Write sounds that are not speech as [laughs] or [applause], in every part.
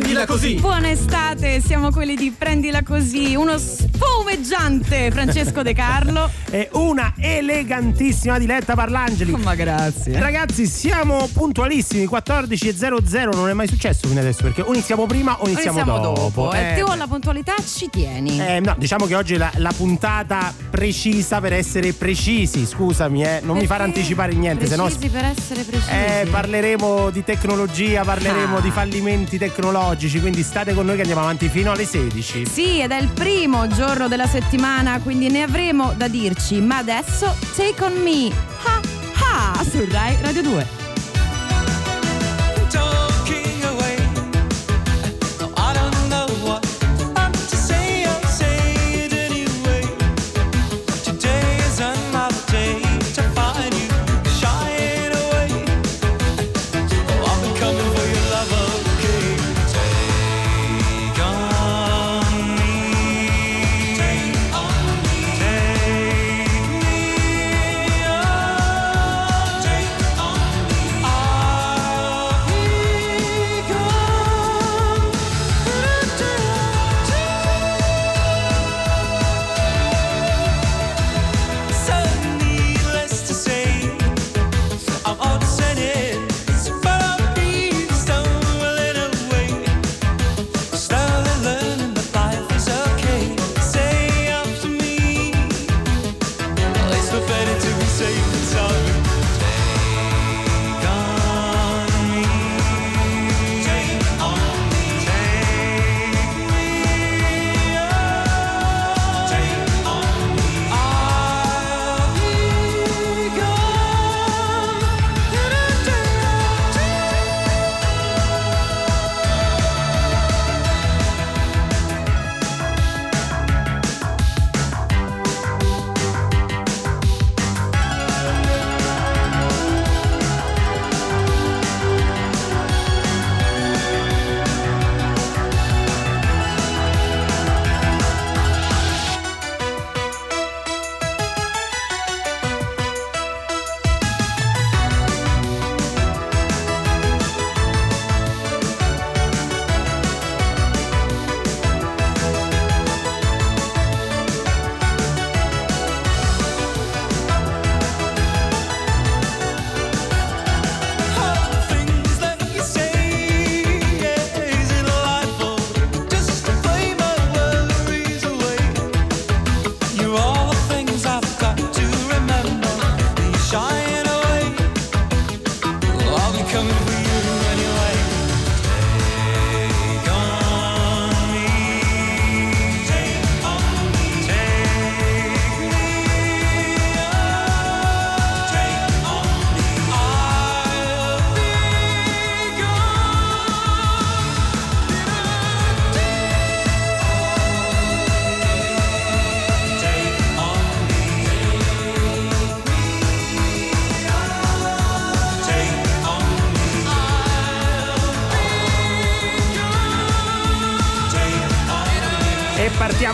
Prendila così. Buona estate, siamo quelli di Prendila così. Uno spumeggiante Francesco De Carlo. [laughs] e una elegantissima Diletta Parlangeli. Ma grazie. Ragazzi, siamo puntualissimi, 14.00, non è mai successo fino adesso perché o iniziamo prima o iniziamo, Iniziamo dopo. Eh, E tu alla puntualità ci tieni. eh, no, diciamo che oggi è la, la puntata precisa per essere precisi, scusami, eh, non mi far Perché anticipare niente, se no Precisi per essere precisi. eh, parleremo di tecnologia, parleremo Ah. di fallimenti tecnologici, quindi state con noi che andiamo avanti fino alle 16. Sì, ed è il primo giorno della settimana, quindi ne avremo da dirci. Ma adesso, take on me. Ha ha su Rai Radio 2.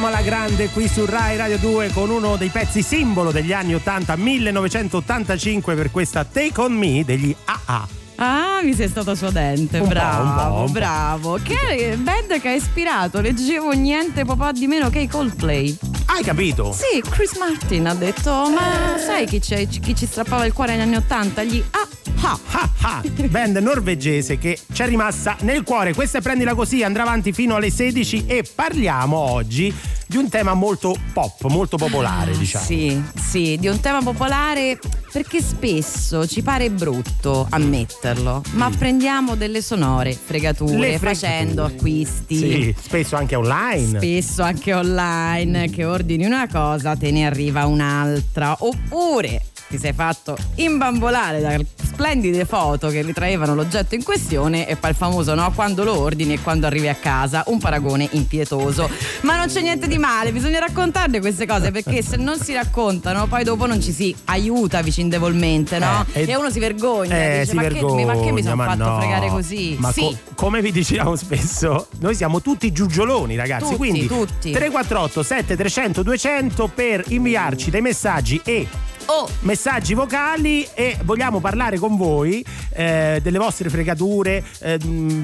Partiamo alla grande qui su Rai Radio 2 con uno dei pezzi simbolo degli anni 80, 1985 per questa Take On Me degli AA. Ah, mi sei stato suadente, Un bravo, po', bravo. Che band che ha ispirato, leggevo niente po' di meno che i Coldplay. Hai capito? Sì, Chris Martin ha detto, ma sai chi, c'è- chi ci strappava il cuore negli anni Ottanta? Gli ah ah. Ah, ah, band norvegese che ci è rimasta nel cuore. Questa è prendila così, andrà avanti fino alle 16 e parliamo oggi di un tema molto pop, molto popolare, diciamo. Sì, sì, di un tema popolare perché spesso ci pare brutto ammetterlo, ma prendiamo delle sonore fregature fregature. facendo acquisti. Sì, spesso anche online. Spesso anche online che ordini una cosa te ne arriva un'altra oppure ti sei fatto imbambolare da splendide foto che ritraevano l'oggetto in questione e poi il famoso no quando lo ordini e quando arrivi a casa un paragone impietoso ma non c'è niente di male bisogna raccontarle queste cose perché se non si raccontano poi dopo non ci si aiuta vicendevolmente no? Eh, e, uno si vergogna Eh, dice si ma, vergogna, che, ma che mi sono fatto no. fregare così Ma sì co- come vi diciamo spesso, noi siamo tutti giugioloni, ragazzi. Tutti, quindi tutti. 348 7300 200 per inviarci dei messaggi e Oh. messaggi vocali e vogliamo parlare con voi eh, delle vostre fregature, eh,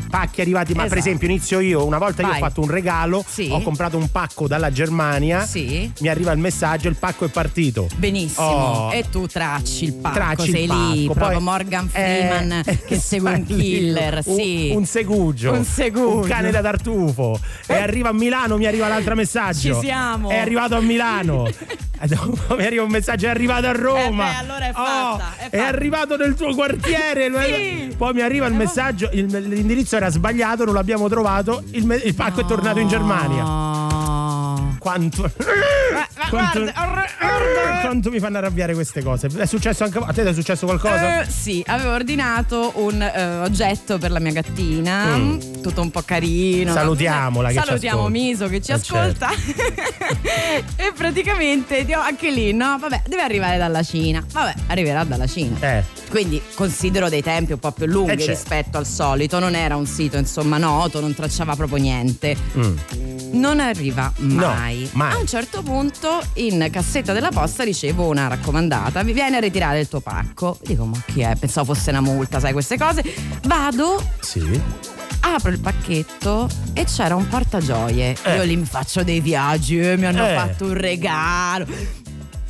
pacchi arrivati. Ma per Esatto. esempio, inizio io. Una volta io Vai. ho fatto un regalo, Sì. ho comprato un pacco dalla Germania. Sì. Mi arriva il messaggio, il pacco è partito. Benissimo. Oh. E tu tracci il pacco, Tracci il sei lì, pacco, proprio poi- Morgan eh, Freeman [laughs] che segue un lì, killer, un, sì. un segugio, Un segugio. un cane da tartufo. E arriva a Milano, mi arriva l'altro messaggio. Ci siamo. È arrivato a Milano. [laughs] Mi arriva un messaggio, è arrivato a Roma. Eh beh, allora è Oh, fatta, è è fatta. arrivato nel tuo quartiere. [laughs] Sì. Poi mi arriva il messaggio, il- l'indirizzo era sbagliato, non l'abbiamo trovato. Il, il pacco è tornato in Germania. No. Quanto, ma [laughs] quanto, guarda, [laughs] quanto mi fanno arrabbiare queste cose. È successo anche a te? È successo qualcosa? Eh, sì, avevo ordinato un eh, oggetto per la mia gattina, Mm. tutto un po' carino. Salutiamola che Salutiamo. Miso che ci Eh, ascolta. [laughs] e praticamente anche lì, no? Vabbè, deve arrivare dalla Cina. Vabbè, arriverà dalla Cina. Eh. Quindi considero dei tempi un po' più lunghi Eh, certo. rispetto al solito. Non era un sito, insomma, noto, non tracciava proprio niente. Mm. Non arriva mai. Mai. A un certo punto in cassetta della posta ricevo una raccomandata. Mi viene a ritirare il tuo pacco. Dico, ma chi è? Pensavo fosse una multa, sai queste cose. Vado, Sì. apro il pacchetto e c'era un portagioie. Eh. Io lì mi faccio dei viaggi e mi hanno Eh. fatto un regalo.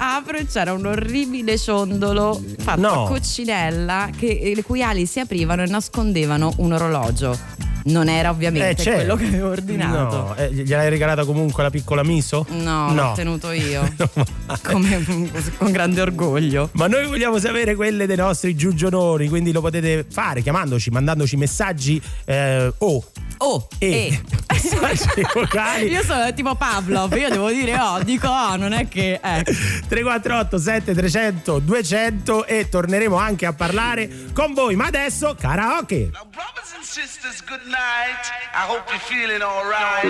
Apro e c'era un orribile ciondolo fatto No. a coccinella che, le cui ali si aprivano e nascondevano un orologio. Non era ovviamente c'è. quello che avevo ordinato. No, eh, gliel'hai regalata comunque la piccola Miso? No, l'ho tenuto io. [laughs] Come, con grande orgoglio. Ma noi vogliamo sapere quelle dei nostri giugionori, quindi lo potete fare chiamandoci, mandandoci messaggi eh, o Oh, e eh. [laughs] messaggi [laughs] vocali. Io sono tipo Pavlov, io devo dire oh, dico oh, non è che... Eh. 348 7300 200 e torneremo anche a parlare con voi. Ma adesso karaoke. Now, brothers and sisters, good night. I hope you're feeling alright.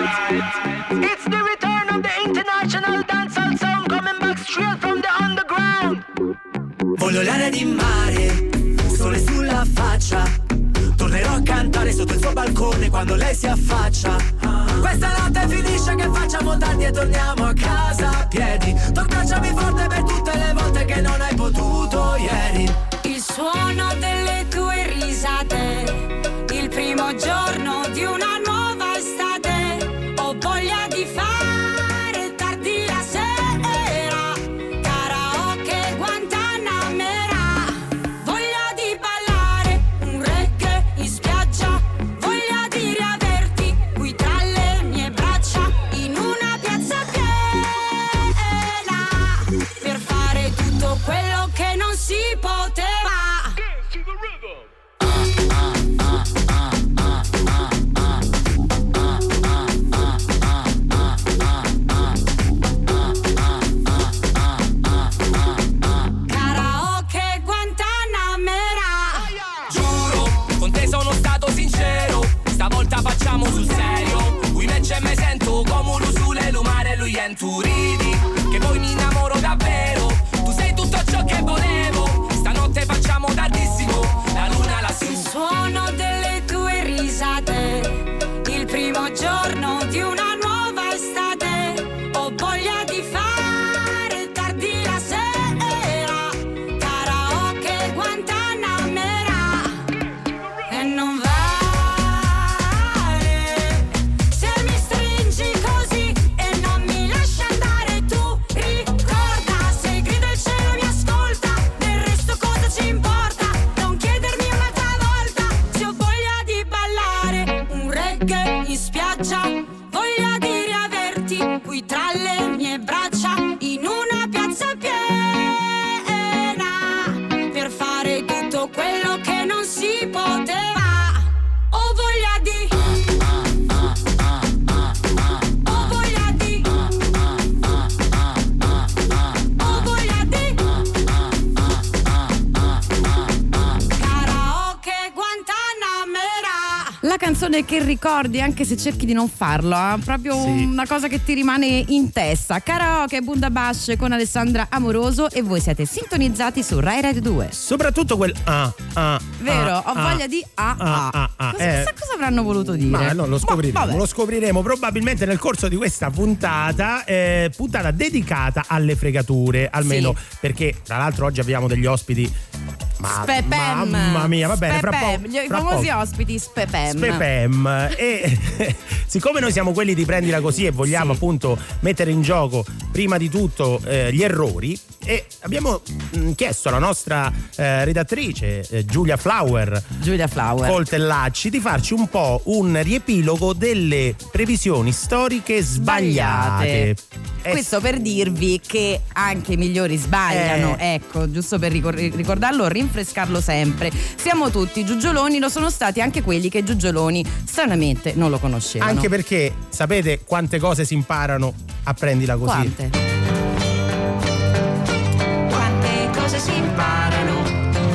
It's the return of the international dancehall sound coming back straight from the underground. Voglio l'aria di mare, sole sulla faccia. Tornerò a cantare sotto il suo balcone quando lei si affaccia. Questa notte finisce che facciamo tardi e torniamo a casa a piedi. Tu abbracciami forte per tutte le volte che non hai potuto ieri. Il suono delle tue risate, il primo giorno Venturi canzone che ricordi anche se cerchi di non farlo, è proprio Sì. una cosa che ti rimane in testa. Karaoke Bundabash con Alessandra Amoroso e voi siete sintonizzati su Rai Radio 2. Soprattutto quel ah, ah, Vero, ah, ho ah. voglia di ah ah, ah. ah, cosa, eh. cosa avranno voluto dire? Ma no, lo scopriremo, vabbè. lo scopriremo probabilmente nel corso di questa puntata, eh, puntata dedicata alle fregature, almeno Sì. perché tra l'altro oggi abbiamo degli ospiti ma, Spepem. mamma mia, va bene, fra Spepem. poco Gli- I fra famosi poco. ospiti Spepem. Spepem e [laughs] siccome noi siamo quelli di prendila così e vogliamo Sì. appunto mettere in gioco prima di tutto eh, gli errori e abbiamo mh, chiesto alla nostra eh, redattrice eh, Giulia Flower Giulia Flower. Coltellacci di farci un po' un riepilogo delle previsioni storiche sbagliate. Eh, Questo per dirvi che anche i migliori sbagliano, Eh. ecco, giusto per ricor- ricordarlo, rinfrescarlo sempre. Siamo tutti giugioloni, lo sono stati anche quelli che giugioloni stranamente non lo conoscevano. anche perché sapete quante cose si imparano a prendila così. Quante? Quante cose si imparano,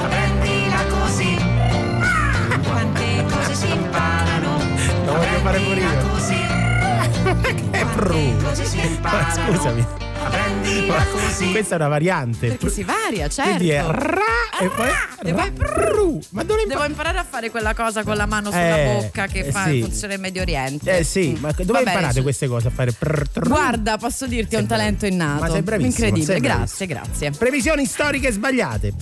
prendila così. Quante cose si imparano, Lo voglio fare pure prendila io. così. [laughs] Che bru. Cose si Ma imparano, scusami. Così. questa è una variante. Perché si varia, certo. Quindi è ra e poi e poi. Ma dove Devo imparare a fare quella cosa con la mano sulla Eh, bocca che eh, fa sì. funziona in Medio Oriente. Eh sì, Mm. ma dove Va bene, imparate cioè- queste cose a fare? Prr, trr. Guarda, posso dirti, è un talento innato. Ma sei bravissimo, Incredibile, sei grazie, grazie. Previsioni storiche sbagliate.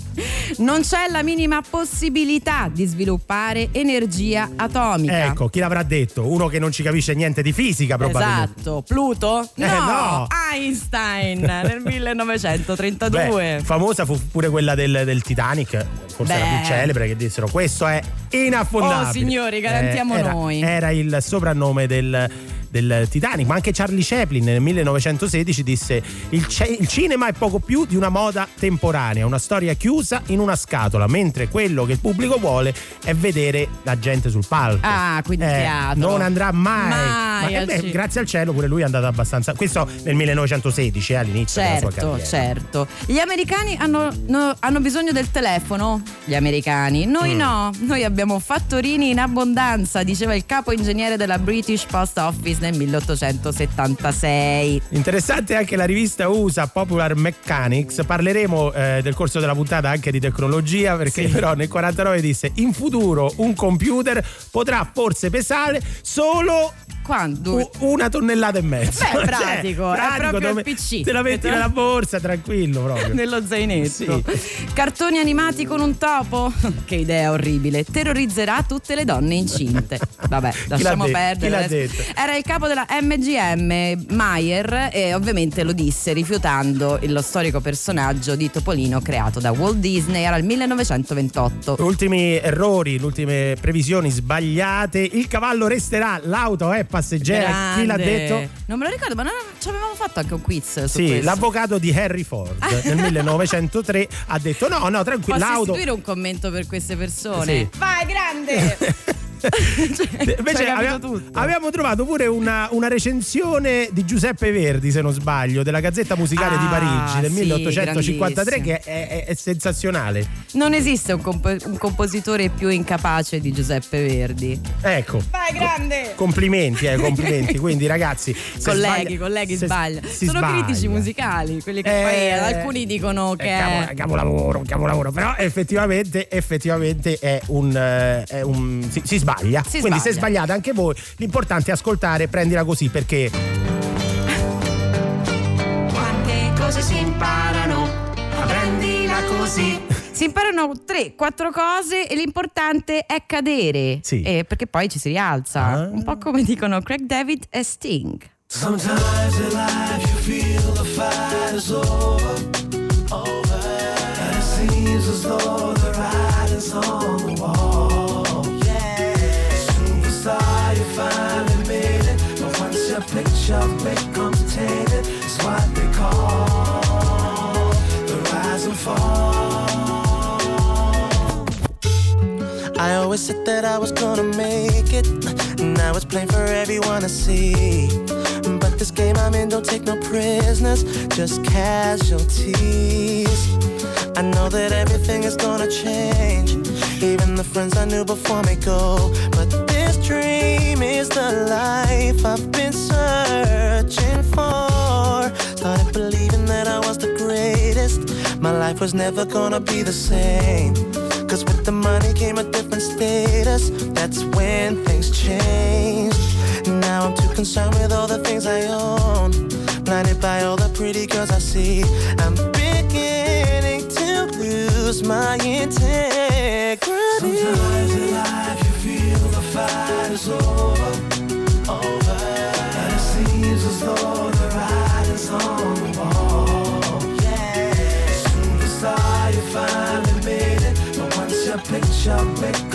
Non c'è la minima possibilità di sviluppare energia atomica. Ecco, chi l'avrà detto? Uno che non ci capisce niente di fisica, probabilmente. Esatto, Pluto? No, Eh, no. Einstein [laughs] nel 1932. Beh, famosa fu pure quella del, del Titanic, forse la Beh. più celebre, che dissero questo è inaffondabile. Oh, signori, garantiamo era, noi. Era il soprannome del, del Titanic, ma anche Charlie Chaplin nel 1916 disse il, ce- il cinema è poco più di una moda temporanea, una storia chiusa in una scatola, mentre quello che il pubblico vuole è vedere la gente sul palco. Ah, quindi Eh. Non andrà mai. Mai Ma, al beh, grazie al cielo pure lui è andato abbastanza. Questo nel 1916, eh, all'inizio della sua Certo, carriera. certo. Gli americani hanno, no- hanno bisogno del telefono? Gli americani. Noi Mm. no, noi abbiamo fattorini in abbondanza, diceva il capo ingegnere della British Post Office nel 1876. Interessante anche la rivista USA Popular Mechanics. Parleremo eh, del corso della puntata anche di tecnologia, perché però nel 49 disse: In futuro un computer potrà forse pesare solo Quando? una tonnellata e mezzo. Beh, [laughs] pratico, è proprio dove- il PC. Te la metti nella borsa, tranquillo proprio. [laughs] Nello zainetto. Sì. Cartoni animati con un topo? [laughs] che idea orribile. Terrorizzerà tutte le donne incinte. Vabbè, lasciamo perdere. Era il capo della MGM, Mayer, e ovviamente lo disse rifiutando lo storico personaggio di Topolino creato da Walt Disney. Era il 1928. Ultimi errori, le ultime previsioni sbagliate. Il cavallo resterà, l'auto è passeggera. Chi l'ha Grande. detto? Non me lo ricordo, ma noi ci avevamo fatto anche un quiz su Sì, questo. l'avvocato di Harry Ford [laughs] nel 1903 ha detto: No, no, tranquillo, Posso l'auto. istituire un commento per queste persone? Sì. Vai, grande! [laughs] [laughs] Cioè, Invece tutto. abbiamo trovato pure una, una recensione di Giuseppe Verdi, se non sbaglio, della Gazzetta Musicale di Ah, Parigi del sì, 1853, grandissimo. che è, è- è sensazionale. Non esiste un, compo- un compositore più incapace di Giuseppe Verdi. Ecco. Vai, grande! Complimenti, eh, complimenti. [laughs] Quindi, ragazzi, colleghi, sbaglia- colleghi si Sono sbaglia. critici musicali, quelli che Eh, poi alcuni dicono che è capolavoro, un capolavoro, però effettivamente, effettivamente è un, eh, è un- si, si sbaglia. Si Quindi se sbaglia. sbagliate anche voi, l'importante è ascoltare, prendila così perché Quante cose si imparano, prendila così. si imparano tre, quattro cose e l'importante è cadere. Sì. Eh, perché poi ci si rialza. Ah. Un po' come dicono Craig David e Sting. Sometimes in life you feel the fight is over, over, and it seems as though the writing's on it's what they call the rise and fall. I always said that I was gonna make it. Now it's plain for everyone to see. But this game I'm in don't take no prisoners, just casualties. I know that everything is gonna change. Even the friends I knew before me go. But dream is the life I've been searching for. Started believing that I was the greatest. My life was never gonna be the same. Cause with the money came a different status. That's when things changed. Now I'm too concerned with all the things I own. Blinded by all the pretty girls I see. I'm beginning to lose my integrity. Sometimes in life fight is over, over. And it seems as though the writing's on the wall. Yeah. Superstar, you finally made it. But once your picture becomes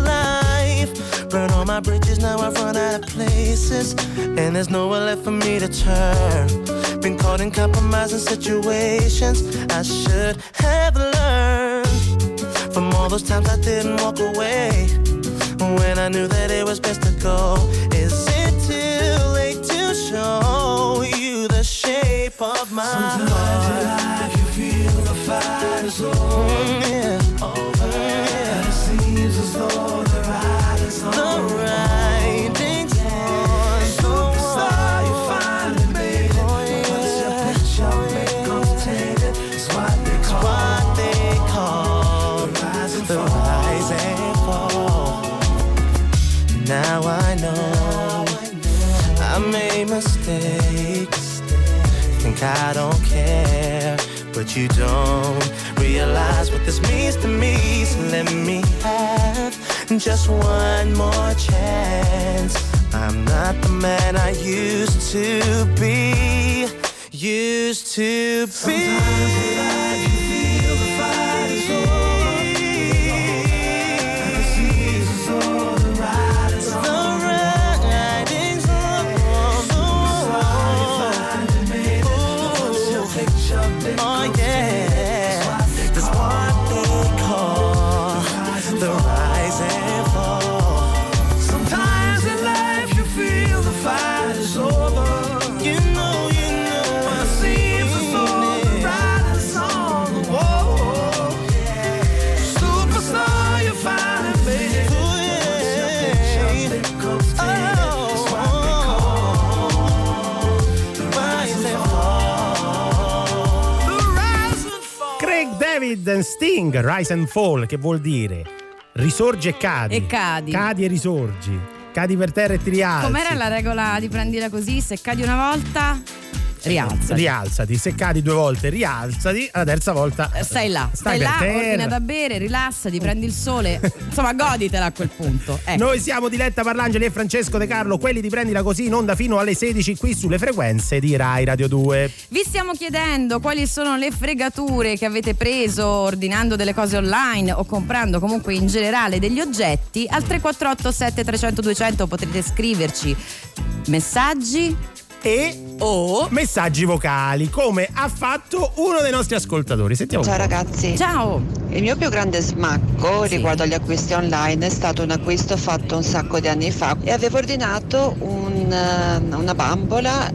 Burn all my bridges, now I've run out of places. And there's nowhere left for me to turn. Been caught in compromising situations I should have learned from all those times I didn't walk away when I knew that it was best to go. Is it too late to show you the shape of my Sometimes in life you feel the fight is over. Mm, yeah. over. And it seems as though the Oh, mistakes. Think I don't care, but you don't realize what this means to me. So let me have just one more chance. I'm not the man I used to be. Used to be. And Sting, Rise and Fall, che vuol dire risorgi e cadi. E cadi. Cadi e risorgi. Cadi per terra e ti rialzi. Com'era la regola di prendila così? Se cadi una volta, rialza. Rialzati, se cadi due volte rialzati, la terza volta Stai là, stai stai, là, terra. ordina da bere, rilassati, prendi il sole. Insomma, goditela a quel punto. Ecco. Noi siamo Diletta Parlangeli e Francesco De Carlo, quelli di Prendila Così in onda fino alle 16 qui sulle frequenze di Rai Radio 2. Vi stiamo chiedendo quali sono le fregature che avete preso ordinando delle cose online o comprando comunque in generale degli oggetti. Al 348 7300 200 potrete scriverci messaggi E o messaggi vocali, come ha fatto uno dei nostri ascoltatori. Sentiamo. Ciao ragazzi, Ciao! il mio più grande smacco Sì. riguardo agli acquisti online è stato un acquisto fatto un sacco di anni fa e avevo ordinato un, eh, una bambola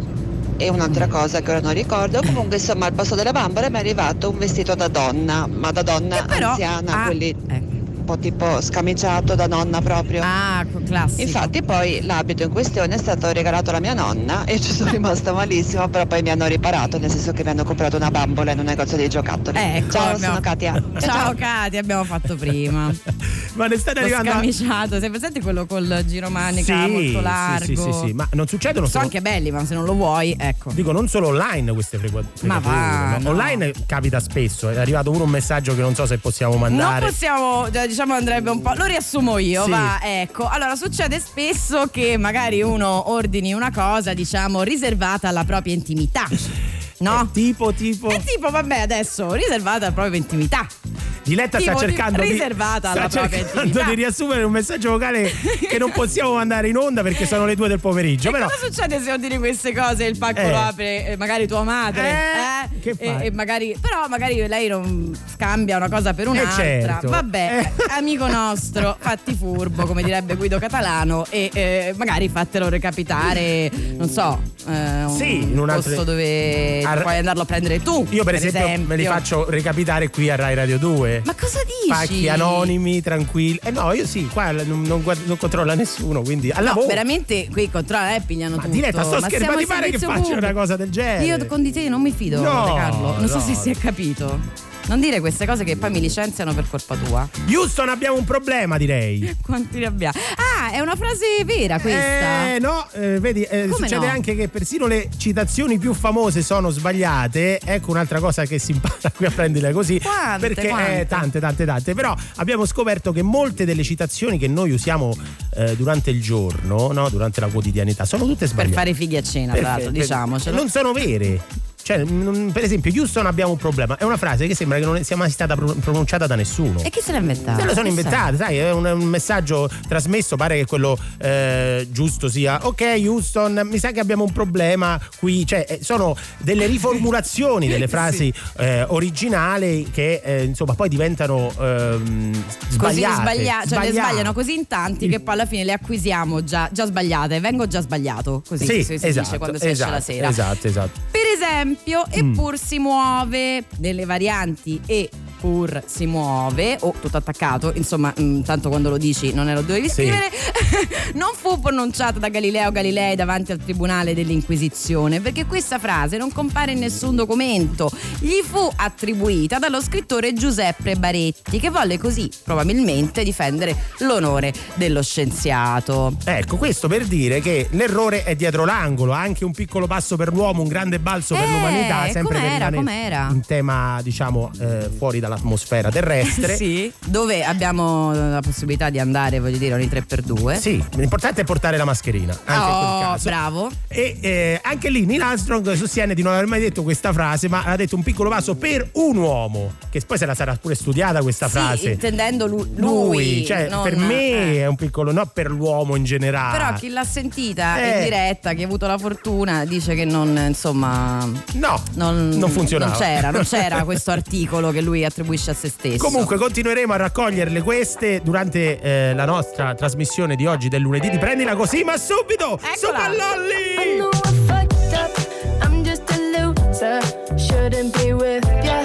e un'altra cosa che ora non ricordo. Comunque insomma al posto della bambola mi è arrivato un vestito da donna, ma da donna però anziana, ha- quelli ecco. Un po' tipo scamiciato da nonna proprio. Ah, classico. Infatti poi l'abito in questione è stato regalato alla mia nonna e ci sono rimasta malissimo, però poi mi hanno riparato, nel senso che mi hanno comprato una bambola in un negozio di giocattoli. Ecco, Ciao, abbiamo- sono Katia. [laughs] Ciao Katia, abbiamo fatto prima. [laughs] Ma ne state arrivando. scamiciato, sei presente quello col giromanica Sì, molto sì, largo? Sì, sì, sì, ma non succedono Sono solo. anche belli, ma se non lo vuoi, ecco. Dico non solo online queste fregua- Ma va, no? no. Online capita spesso, è arrivato pure un messaggio che non so se possiamo mandare. Non possiamo, cioè, diciamo andrebbe un po'. Lo riassumo io, Sì. va, ecco. Allora, succede spesso che magari uno ordini una cosa, diciamo, riservata alla propria intimità. No? Eh, tipo, tipo. È tipo, vabbè, adesso riservata alla propria intimità. Diletta sta Tipo, di- cercando di, riservata sta cercando di riassumere un messaggio vocale che non possiamo mandare in onda perché sono le due del pomeriggio. E Però cosa succede se ordini queste cose e il pacco Eh. lo apre eh, magari tua madre? Eh, che E, fai? e magari, però magari lei non scambia una cosa per un'altra. certo. Vabbè, Eh. amico nostro, fatti furbo, come direbbe Guido Catalano, e eh, magari fatelo recapitare, non so, eh, un Sì, in un altro- posto dove Ar- puoi andarlo a prendere tu. io per, esempio, me li faccio recapitare qui a Rai Radio 2. Ma cosa dici? Pacchi anonimi, tranquilli. Eh no, io sì, qua non, non non controlla nessuno, quindi al No, veramente qui controlla e pigliano Ma tutto. Diletta, sto Ma scherzando, ma ti pare che faccia una cosa del genere? Io con di te non mi fido, No, Carlo. Non so no. se si è capito. Non dire queste cose che poi mi licenziano per colpa tua. Houston abbiamo un problema, direi. [laughs] Quanti ne abbiamo? Ah, è una frase vera questa. Eh, no, eh, vedi, eh, succede no? anche che persino le citazioni più famose sono sbagliate. Ecco un'altra cosa che si impara [laughs] qui a prendere così. Quante, perché quante? eh, tante, tante, tante. Però abbiamo scoperto che molte delle citazioni che noi usiamo eh, durante il giorno, no, durante la quotidianità, sono tutte Per sbagliate. fare fighi a cena, tra l'altro, diciamocelo. Non sono vere. Cioè, non- per esempio, Houston abbiamo un problema. È una frase che sembra che non sia mai stata pro- pronunciata da nessuno. E chi se l'ha inventata? Se lo sono Chissà. inventate, sai, è un, un messaggio trasmesso, pare che quello eh, giusto sia ok Houston, mi sa che abbiamo un problema qui, cioè eh, sono delle riformulazioni delle [laughs] frasi eh, originali che eh, insomma poi diventano ehm, Così sbagliate. sbaglia- cioè le sbagliate. sbagliano così in tanti che poi alla fine le acquisiamo già, già sbagliate. Vengo già sbagliato, così Sì, si, si esatto, dice quando si esatto, esce la sera. Esatto, esatto. Per esempio, Mm. eppur si muove nelle varianti e pur si muove o tutto attaccato, insomma, mm, tanto quando lo dici non lo dovevi Sì. scrivere, [laughs] non fu pronunciata da Galileo Galilei davanti al tribunale dell'Inquisizione, perché questa frase non compare in nessun documento. Gli fu attribuita dallo scrittore Giuseppe Baretti, che volle così probabilmente difendere l'onore dello scienziato. Ecco, questo per dire che l'errore è dietro l'angolo, anche un piccolo passo per l'uomo, un grande balzo per Eh, l'umanità, sempre per com'era, rimanere com'era? in tema, diciamo, eh, fuori dall'atmosfera terrestre. [laughs] Sì, dove abbiamo la possibilità di andare, voglio dire, ogni 3x2. Sì, l'importante è portare la mascherina. Anche Oh, bravo. E eh, anche lì Neil Armstrong sostiene di non aver mai detto questa frase, ma ha detto un piccolo passo per un uomo. Che poi se la sarà pure studiata questa Sì, frase. intendendo lu- lui. cioè non- per me eh. è un piccolo, no per l'uomo in generale. Però chi l'ha sentita Eh. in diretta, chi ha avuto la fortuna, dice che non, insomma. No, non, non funzionava. Non c'era, non c'era [laughs] questo articolo che lui attribuisce a se stesso. Comunque continueremo a raccoglierle queste durante eh, la nostra trasmissione di oggi del lunedì di Prendila Così, ma subito! Eccola. Super I Lolly! know I fucked up. I'm just a loser. Shouldn't be with ya.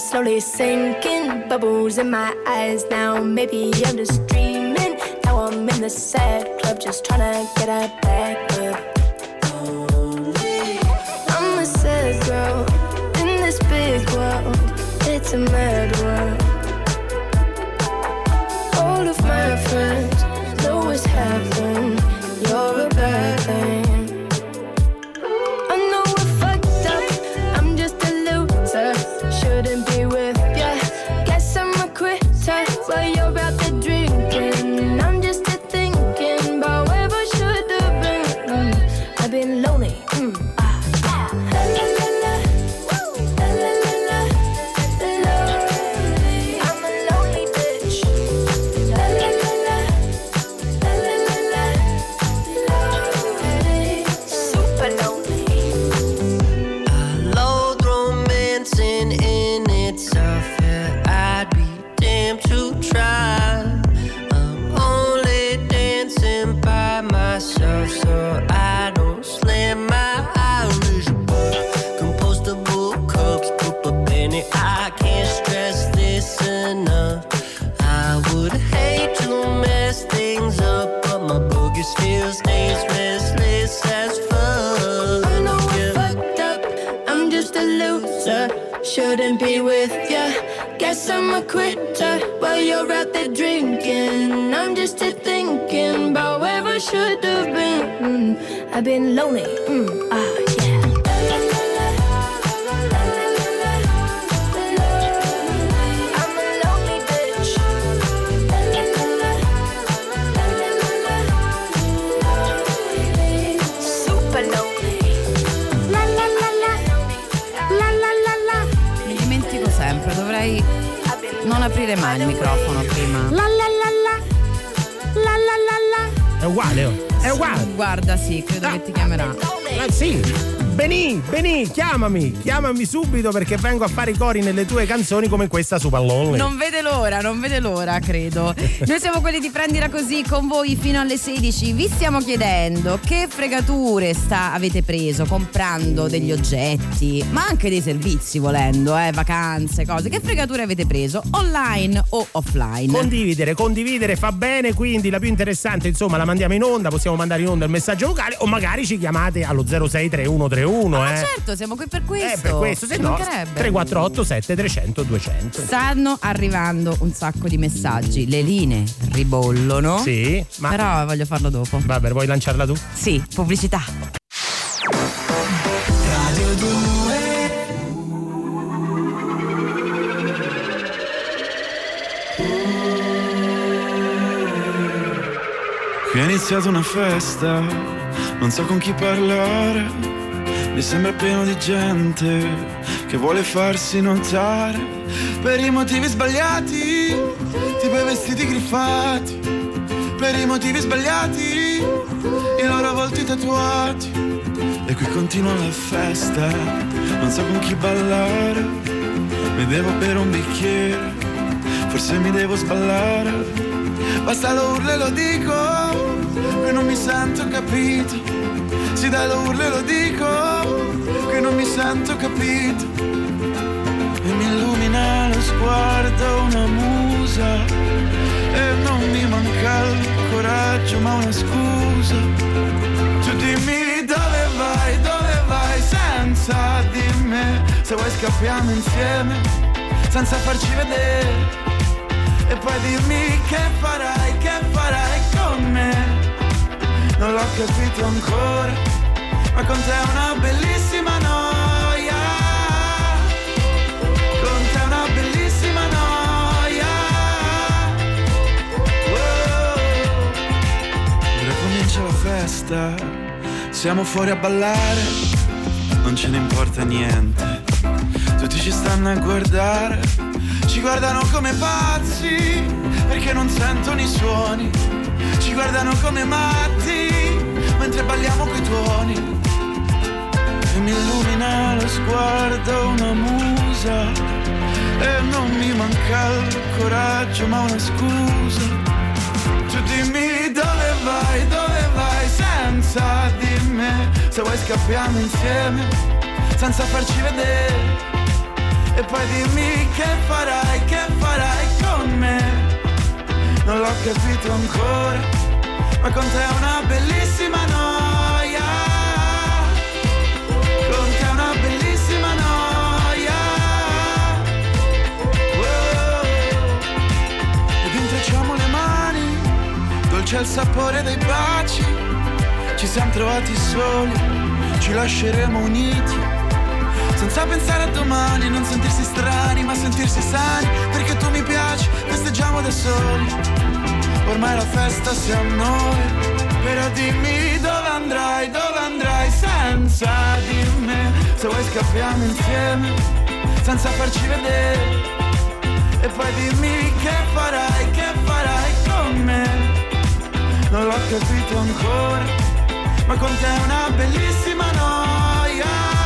slowly sinking. Bubbles in my eyes now. Maybe I'm just dreaming. Now I'm in the sad club, just trying to get a back subito perché vengo a fare i cori nelle tue canzoni come questa Super Lonely. Non vede l'ora, non vede l'ora, credo. [laughs] Noi siamo quelli di Prendila Così con voi fino alle 16. Vi stiamo chiedendo che fregature sta, avete preso comprando degli oggetti, ma anche dei servizi volendo, eh, vacanze, cose. Che fregature avete preso online o offline? Condividere, condividere fa bene, quindi la più interessante insomma la mandiamo in onda, possiamo mandare in onda il messaggio vocale o magari ci chiamate allo 063131 Ma eh. certo, siamo qui per questo. Eh, per questo, se no mancherebbe. 348 7300 200. Stanno arrivando un sacco di messaggi, le linee ribollono. Sì, ma Però voglio farlo dopo. vabbè, vuoi lanciarla tu? Sì, pubblicità. Radio 2 Qui è iniziata una festa, non so con chi parlare. Mi sembra pieno di gente che vuole farsi notare per i motivi sbagliati, tipo i vestiti griffati, per i motivi sbagliati, i loro volti tatuati. E qui continua la festa, non so con chi ballare, mi devo bere un bicchiere, forse mi devo sballare. Basta lo urlo e lo dico, che non mi sento capito. Sì dai lo urlo e lo dico, che non mi sento capito. E mi illumina lo sguardo una musa, e non mi manca il coraggio ma una scusa. Tu dimmi dove vai, dove vai senza di me, se vuoi scappiamo insieme, senza farci vedere. E poi dimmi che farai, che farai con me Non l'ho capito ancora Ma con te è una bellissima noia Con te è una bellissima noia Oh. Ora comincia la festa Siamo fuori a ballare Non ce ne importa niente Tutti ci stanno a guardare ci guardano come pazzi perché non sentono i suoni. Ci guardano come matti mentre balliamo coi tuoni. E mi illumina lo sguardo una musa. E non mi manca il coraggio ma una scusa. Tu dimmi dove vai, dove vai senza di me. Se vuoi scappiamo insieme senza farci vedere. E poi dimmi che farai, che farai con me Non l'ho capito ancora Ma con te è una bellissima noia. Con te è una bellissima noia. Oh. Ed intrecciamo le mani Dolce il sapore dei baci. Ci siamo trovati soli Ci lasceremo uniti. Senza pensare a domani, non sentirsi strani, ma sentirsi sani, perché tu mi piaci, festeggiamo da soli. Ormai la festa siamo noi, però dimmi dove andrai, dove andrai senza di me. Se vuoi scappiamo insieme, senza farci vedere. E poi dimmi che farai, che farai con me. Non l'ho capito ancora, ma con te è una bellissima noia.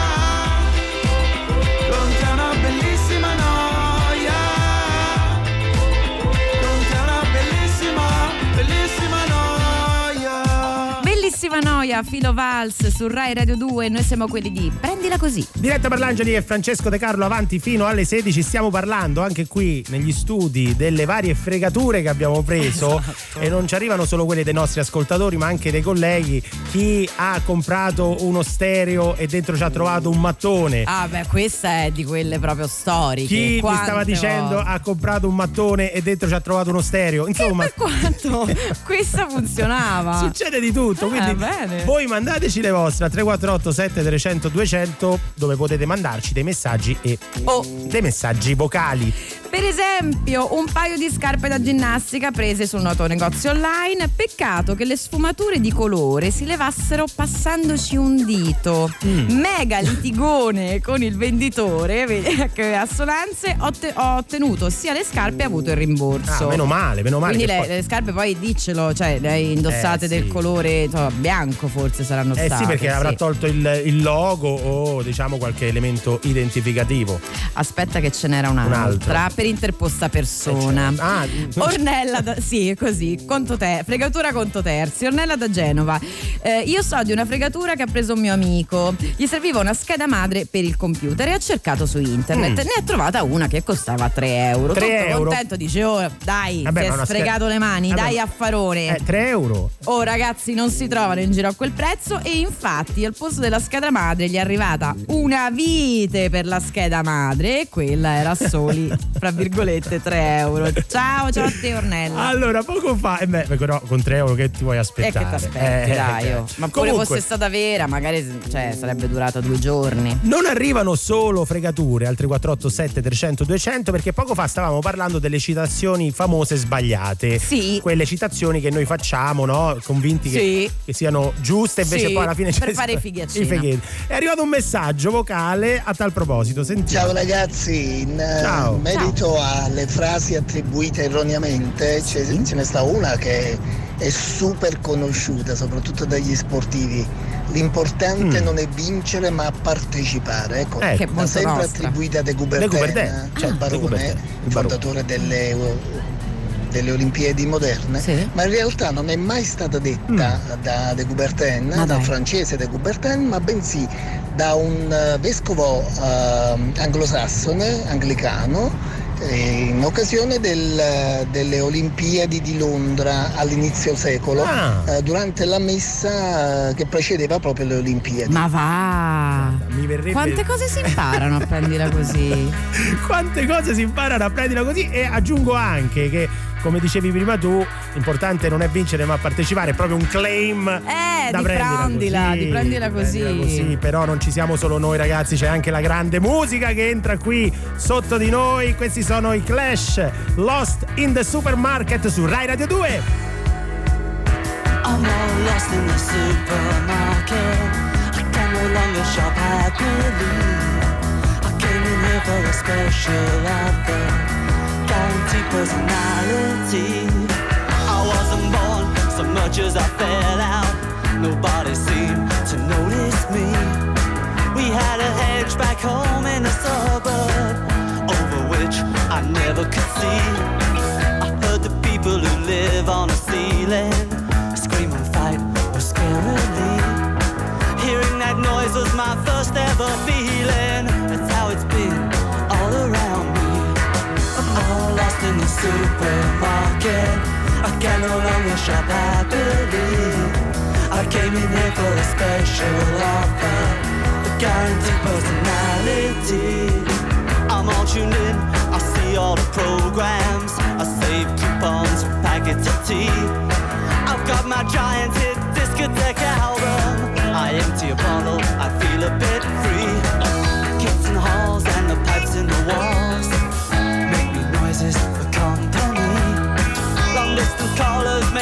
Noia, Filo Vals su Rai Radio 2. Noi siamo quelli di Prendila così. Diretta per l'Angeli e Francesco De Carlo avanti fino alle 16 stiamo parlando anche qui negli studi delle varie fregature che abbiamo preso [laughs] Esatto. e non ci arrivano solo quelle dei nostri ascoltatori ma anche dei colleghi chi ha comprato uno stereo e dentro ci ha trovato un mattone Ah, beh, questa è di quelle proprio storiche. chi mi Quante stava dicendo volte. ha comprato un mattone e dentro ci ha trovato uno stereo insomma Quanto [laughs] questa funzionava. Succede di tutto, Ah, quindi bene. voi mandateci le vostre a 348 7300 200 dove potete mandarci dei messaggi e Oh. dei messaggi vocali. Per esempio, un paio di scarpe da ginnastica prese sul noto negozio online. Peccato che le sfumature di colore si levassero passandoci un dito. Mm. Mega litigone [laughs] con il venditore, [laughs] che assonanze. Ho, te- ho ottenuto sia le scarpe e avuto il rimborso. Ah, meno male, meno male. Quindi le, poi- le scarpe poi diccelo, cioè le hai indossate Eh, del sì. colore insomma, bianco forse saranno Eh state. sì, perché sì. avrà tolto il, il logo o diciamo qualche elemento identificativo. Aspetta che ce n'era un'altra, Un'altra. per interposta persona. Eh, certo. Ah, Ornella da, sì, così, conto te, fregatura conto terzi. Ornella da Genova. Eh, io so di una fregatura che ha preso un mio amico. Gli serviva una scheda madre per il computer e ha cercato su internet. Mm. Ne ha trovata una che costava 3 euro. 3 Tutto euro? contento, dice: Oh, dai, Vabbè, è una sfregato scheda- le mani, Vabbè, dai affarone. Eh, 3 euro. Oh ragazzi non si trovano in giro a quel prezzo e infatti al posto della scheda madre gli è arrivata una vite per la scheda madre e quella era soli fra virgolette 3 euro. Ciao ciao a te Ornella. Allora, poco fa, eh beh, però con 3 euro che ti vuoi E aspettare? che ti aspetti Eh, dai eh. Ma pure Comunque, fosse stata vera magari cioè, sarebbe durata due giorni. Non arrivano solo fregature al 3487 300 200 perché poco fa stavamo parlando delle citazioni famose sbagliate. Sì. Quelle citazioni che noi facciamo, no? Convinti che, Sì. che siano giuste, invece Sì, poi alla fine per fare i fighi a cena. fighetti. È arrivato un messaggio vocale a tal proposito. Sentiamo. Ciao ragazzi, in eh, Ciao. merito alle frasi attribuite erroneamente ce, ce ne sta una che è super conosciuta, soprattutto dagli sportivi. L'importante Mm. non è vincere ma partecipare. Ecco, Ecco. Che sempre nostra. attribuita a De De Coubertin, cioè il Ah, De barone, il il fondatore delle, delle Olimpiadi moderne, Sì. ma in realtà non è mai stata detta Mm. da De Coubertin, Ma dal dai. francese De Coubertin, ma bensì da un eh, vescovo ehm, anglosassone, anglicano, eh, in occasione del- delle Olimpiadi di Londra all'inizio secolo, Ah. eh, durante la messa eh, che precedeva proprio le Olimpiadi. Ma va! Mi verrebbe Quante cose si imparano a prendila così? [laughs] quante cose si imparano a prendila così e aggiungo anche che come dicevi prima tu l'importante non è vincere ma partecipare è proprio un claim Eh, da di prendila prendila, così, di prendila di così. prendila così. però non ci siamo solo noi ragazzi c'è anche la grande musica che entra qui sotto di noi questi sono i Clash Lost in the Supermarket su Rai Radio 2 I'm all lost in the supermarket. I can no longer shop happily. I came in here for a special offer, guaranteed personality. I wasn't born so much as I fell out. Nobody seemed to notice me. We had a hedge back home in a suburb, over which I never could see. I heard the people who live on a ceiling scream and fight or scarily. Hearing that noise was my first ever feeling. Supermarket. I can no longer shop happily. I came in here for a special offer, a guaranteed personality. I'm all tuned in, I see all the programs. I save coupons for packets of tea. I've got my giant hit discotheque album. I empty a bottle, I feel a bit free. Kids in the halls and the pipes in the walls make me noises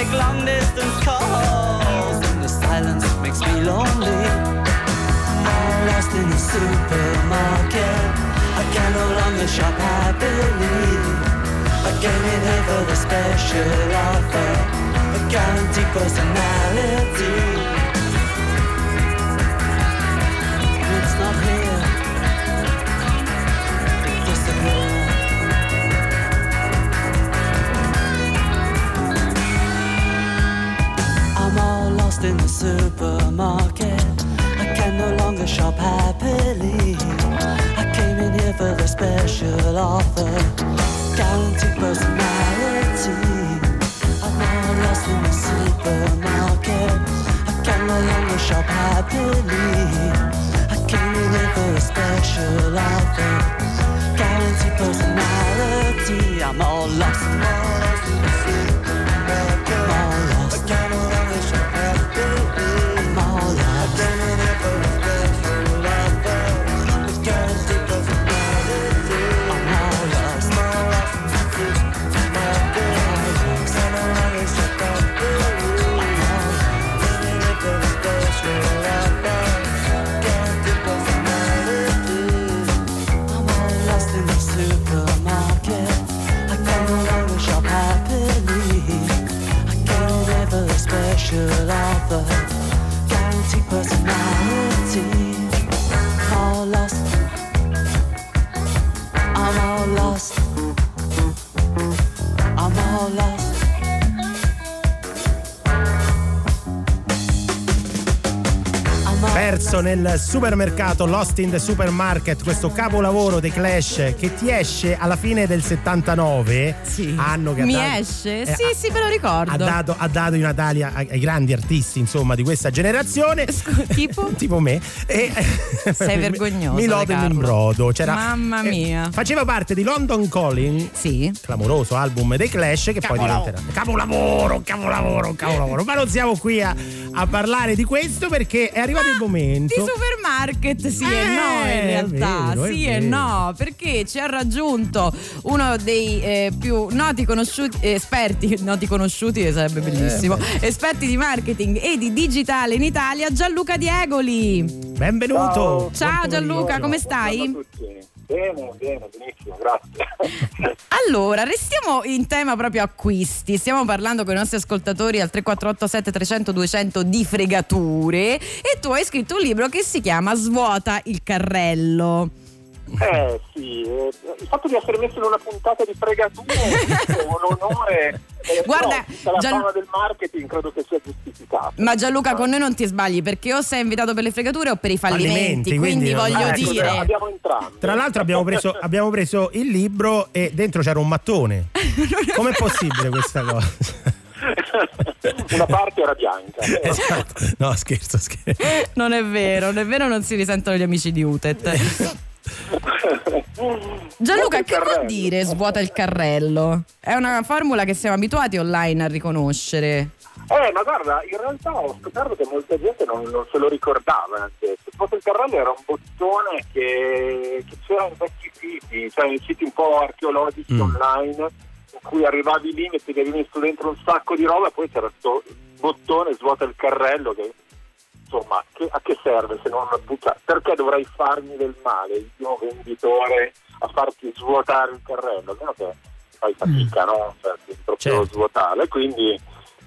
make long distance calls, and the silence makes me lonely. All lost in the supermarket. I can no longer shop happily. I came in here for the special offer, a guaranteed personality. It's not here. Lost in the supermarket. I can no longer shop happily. I came in here for the special offer, guaranteed personality. I'm all lost in the supermarket. I can no longer shop happily. I came in here for a special offer, guaranteed personality. I'm all lost. All lost in the supermarket. Perso nel supermercato Lost in the Supermarket, questo capolavoro dei Clash che ti esce alla fine del 79. Sì. Anno che Mi dato- esce? eh, sì, ha- sì, me lo ricordo. Ha dato, ha dato i Natali ai, ai grandi artisti, insomma, di questa generazione. [laughs] tipo? [laughs] tipo me. E, Sei vergognoso, [laughs] Mi lodo in imbrodo. C'era, Mamma eh, mia. faceva parte di London Calling. Sì. Clamoroso album dei Clash che poi Capolavoro. diventerà. Capolavoro, capolavoro, capolavoro. Ma non siamo qui a, a parlare di questo perché è arrivato il momento. Di supermarket sì e Eh, no in è realtà, vero, sì e no, perché ci ha raggiunto uno dei eh, più noti conosciuti eh, esperti, [laughs] noti conosciuti che sarebbe bellissimo, Eh, esperti di marketing e di digitale in Italia, Gianluca Diegoli. Benvenuto. Ciao Gianluca, come stai? Bene, bene, benissimo, grazie. [laughs] Allora, restiamo in tema proprio acquisti. Stiamo parlando con i nostri ascoltatori al 3487 300 200 di fregature e tu hai scritto un libro che si chiama Svuota il carrello. Eh sì, eh, il fatto di essere messo in una puntata di fregature è un [laughs] onore. eh, Guarda, tutta la Gian- del marketing credo che sia giustificato. Ma Gianluca, con noi non ti sbagli perché o sei invitato per le fregature o per i fallimenti. Fallimenti, quindi, quindi voglio non- Ecco, dire. abbiamo entrambi. Tra l'altro abbiamo preso, [laughs] abbiamo preso il libro e dentro c'era un mattone. [laughs] Com'è possibile questa cosa? Una parte era bianca. Esatto. No, scherzo, scherzo. Non è vero, non è vero, non si risentono gli amici di Utet. [laughs] Gianluca, che vuol dire svuota il carrello? È una formula che siamo abituati online a riconoscere. Eh, ma guarda, in realtà ho scoperto che molta gente non, non se lo ricordava. anche. Sotto il carrello era un bottone che, che c'era in vecchi siti, cioè in siti un po' archeologici Mm. online, in cui arrivavi lì, mettevi messo dentro un sacco di roba e poi c'era questo bottone svuota il carrello che insomma che- a che serve se non cioè, perché dovrei farmi del male io venditore a farti svuotare il carrello almeno che fai fatica no? Cioè, proprio Certo. svuotare quindi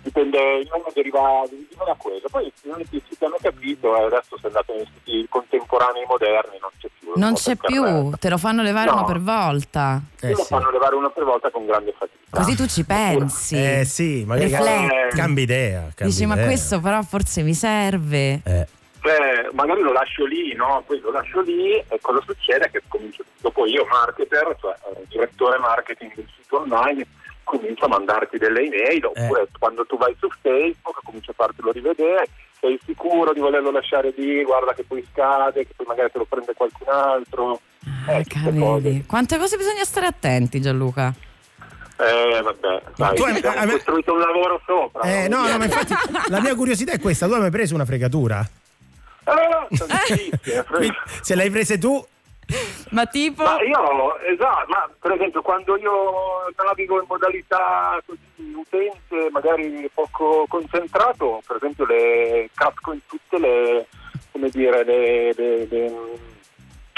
dipende il nome deriva, deriva da quello poi unici siti che hanno capito e adesso se andate nei siti contemporanei moderni non c'è più Non c'è più, te lo fanno levare No. uno per volta. Eh lo sì. fanno levare uno per volta con grande fatica Così tu ci pensi. Eh sì, magari Rifletti. cambi idea. cambi Dici, ma idea. questo però forse mi serve. Eh, Eh, magari lo lascio lì, no? Poi lo lascio lì e cosa succede? Che comincio, dopo io, marketer, cioè eh, direttore marketing del sito online, comincio a mandarti delle email, oppure quando tu vai su Facebook comincio a fartelo rivedere, sei sicuro di volerlo lasciare lì, guarda che poi scade, che poi magari te lo prende qualcun altro. Eh, queste cose. Quante cose bisogna stare attenti, Gianluca? Eh, vabbè, dai, tu hai- hai- costruito un lavoro sopra. eh, no, no, ma infatti la mia curiosità è questa: tu hai mai preso una fregatura? Eh, [laughs] tantissime. Quindi, se l'hai prese tu, Ma tipo. Ma io, esatto, ma per esempio quando io navigo in modalità così utente, magari poco concentrato, per esempio le casco in tutte le, come dire, le, le- le,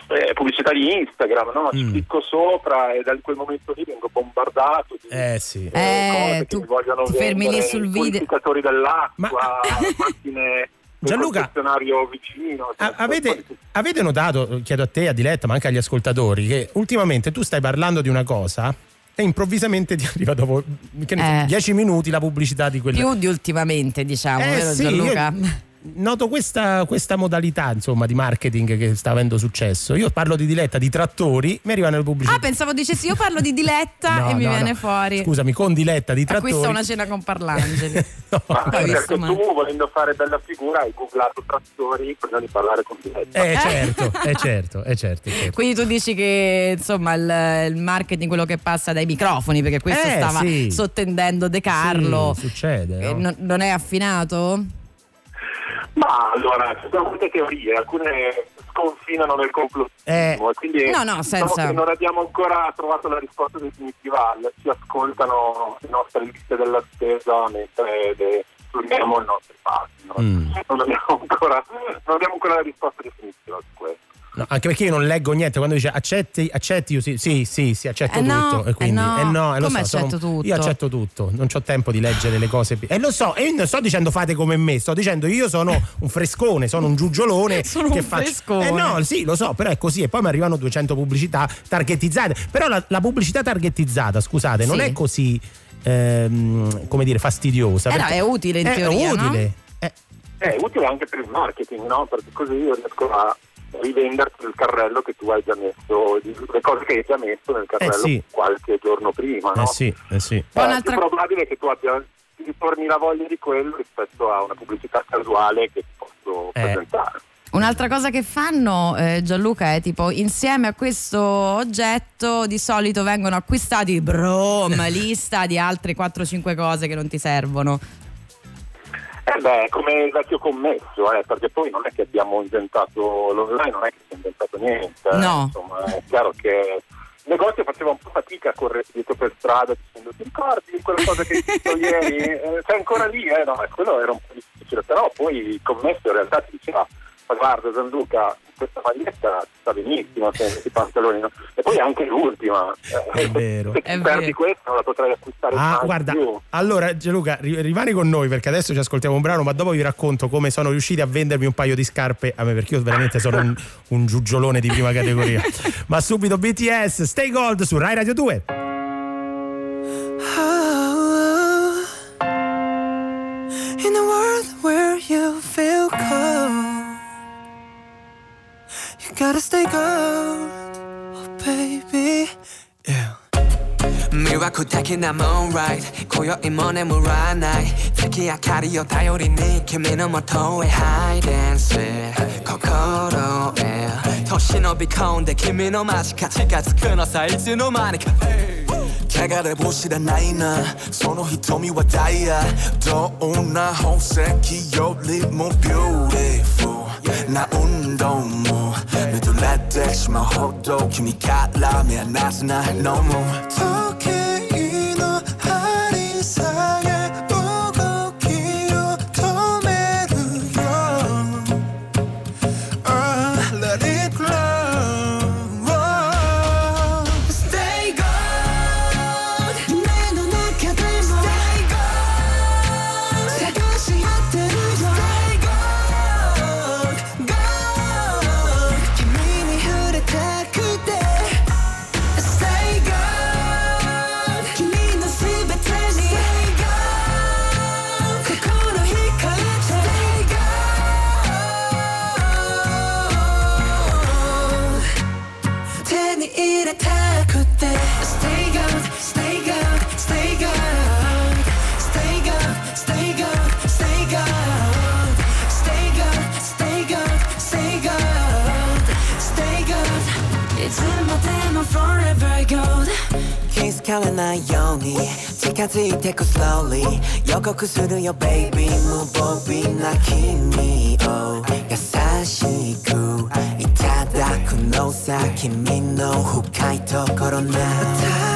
eh, pubblicità di Instagram, no? Ci Mm. clicco sopra e da quel momento lì vengo bombardato di eh sì. Eh, cose che tu mi vogliono ti fermi lì sul i video. purificatori dell'acqua, macchine del Gianluca, vicino. A- avete, avete notato, chiedo a te, a Diletta, ma anche agli ascoltatori, che ultimamente tu stai parlando di una cosa e improvvisamente ti [laughs] arriva dopo Eh. 10 minuti la pubblicità di quella. Più di ultimamente, diciamo, Eh vero sì, Gianluca? io- noto questa, questa modalità insomma di marketing che sta avendo successo. Io parlo di Diletta di trattori, mi arrivano le pubblicità. Ah, pensavo dicessi io parlo di Diletta [laughs] No, e mi no, viene no. fuori. Scusami, con Diletta di trattori. Acquista una cena con Parlangeli. [laughs] Ma perché ma- tu volendo fare bella figura hai googlato trattori prima di parlare con Diletta. Eh certo, è certo, è certo, è certo. Quindi tu dici che insomma il, il marketing, quello che passa dai microfoni, perché questo Eh, stava sì. sottendendo De Carlo. Sì, succede. Eh, no? non, non è affinato? Ma allora, ci sono molte teorie, alcune sconfinano nel complottismo e quindi No, no, diciamo senza- non abbiamo ancora trovato la risposta definitiva, ci ascoltano le nostre liste della spesa mentre le- suoniamo i nostri passi. no? Mm. Non, abbiamo ancora, non abbiamo ancora la risposta definitiva su questo. No, anche perché io non leggo niente quando dice accetti, accetti io sì, sì, sì, sì, accetto Eh no, tutto. E quindi, eh no. eh no, eh lo so, sono- accetto tutto? Io accetto tutto, non ho tempo di leggere le cose. E lo so, e io non sto dicendo fate come me, sto dicendo io sono un frescone, sono un giugiolone [laughs] Sono che un faccio. frescone. Eh no, sì, lo so, però è così. E poi mi arrivano 200 pubblicità targetizzate. Però la, la pubblicità targetizzata, scusate, non Sì. è così. ehm, come dire, fastidiosa. Eh no, è utile in è teoria, no? utile. Eh, È utile anche per il marketing, no? Perché così io riesco a rivenderti il carrello che tu hai già messo, le cose che hai già messo nel carrello sì. qualche giorno prima, no? eh sì, eh sì. Eh, È più probabile che tu abbia ritorni la voglia di quello rispetto a una pubblicità casuale che ti posso Eh. presentare. Un'altra cosa che fanno eh, Gianluca è tipo insieme a questo oggetto di solito vengono acquistati brom, [laughs] lista di altre 4-5 cose che non ti servono. Eh beh, come il vecchio commesso, eh, perché poi non è che abbiamo inventato l'online, non è che si è inventato niente. eh. No. Insomma, è chiaro che il negozio faceva un po' fatica a correre dietro per strada dicendo ti ricordi quella cosa che hai detto [laughs] ieri? Eh, sei ancora lì, eh? No, quello era un po' difficile, però poi il commesso in realtà ti diceva "Ma guarda Gianluca, questa maglietta sta benissimo, questi pantaloni, no?" e poi anche l'ultima. È vero. Se È perdi vero. questa non la potrai acquistare Ah, guarda, più. allora Gianluca, ri- rimani con noi perché adesso ci ascoltiamo un brano, ma dopo vi racconto come sono riusciti a vendermi un paio di scarpe a me, perché io veramente sono un, un giugiolone di prima categoria. [laughs] ma subito BTS, Stay Gold su Rai Radio 2. In a world where you feel cold, gotta stay gold, oh baby. Yeah. 魅惑的なムーンライト今宵も眠らない。月明かりを頼りに君のもとへ。ハイデンス心へ年のび込んで君の間近近づくのさいつの間にか。汚れも知らないな。その瞳はダイヤ。どんな宝石よりもビューティフルな運動も 目とらってしまうほど君から目離せないのも 近づいてく slowly 予告するよ baby 無防備な君を優しくいただくのさ君の深いところな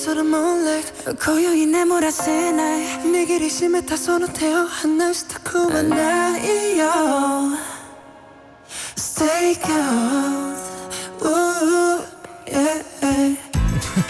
sort of moonlight 고요히 Stay cold Ooh, yeah, yeah.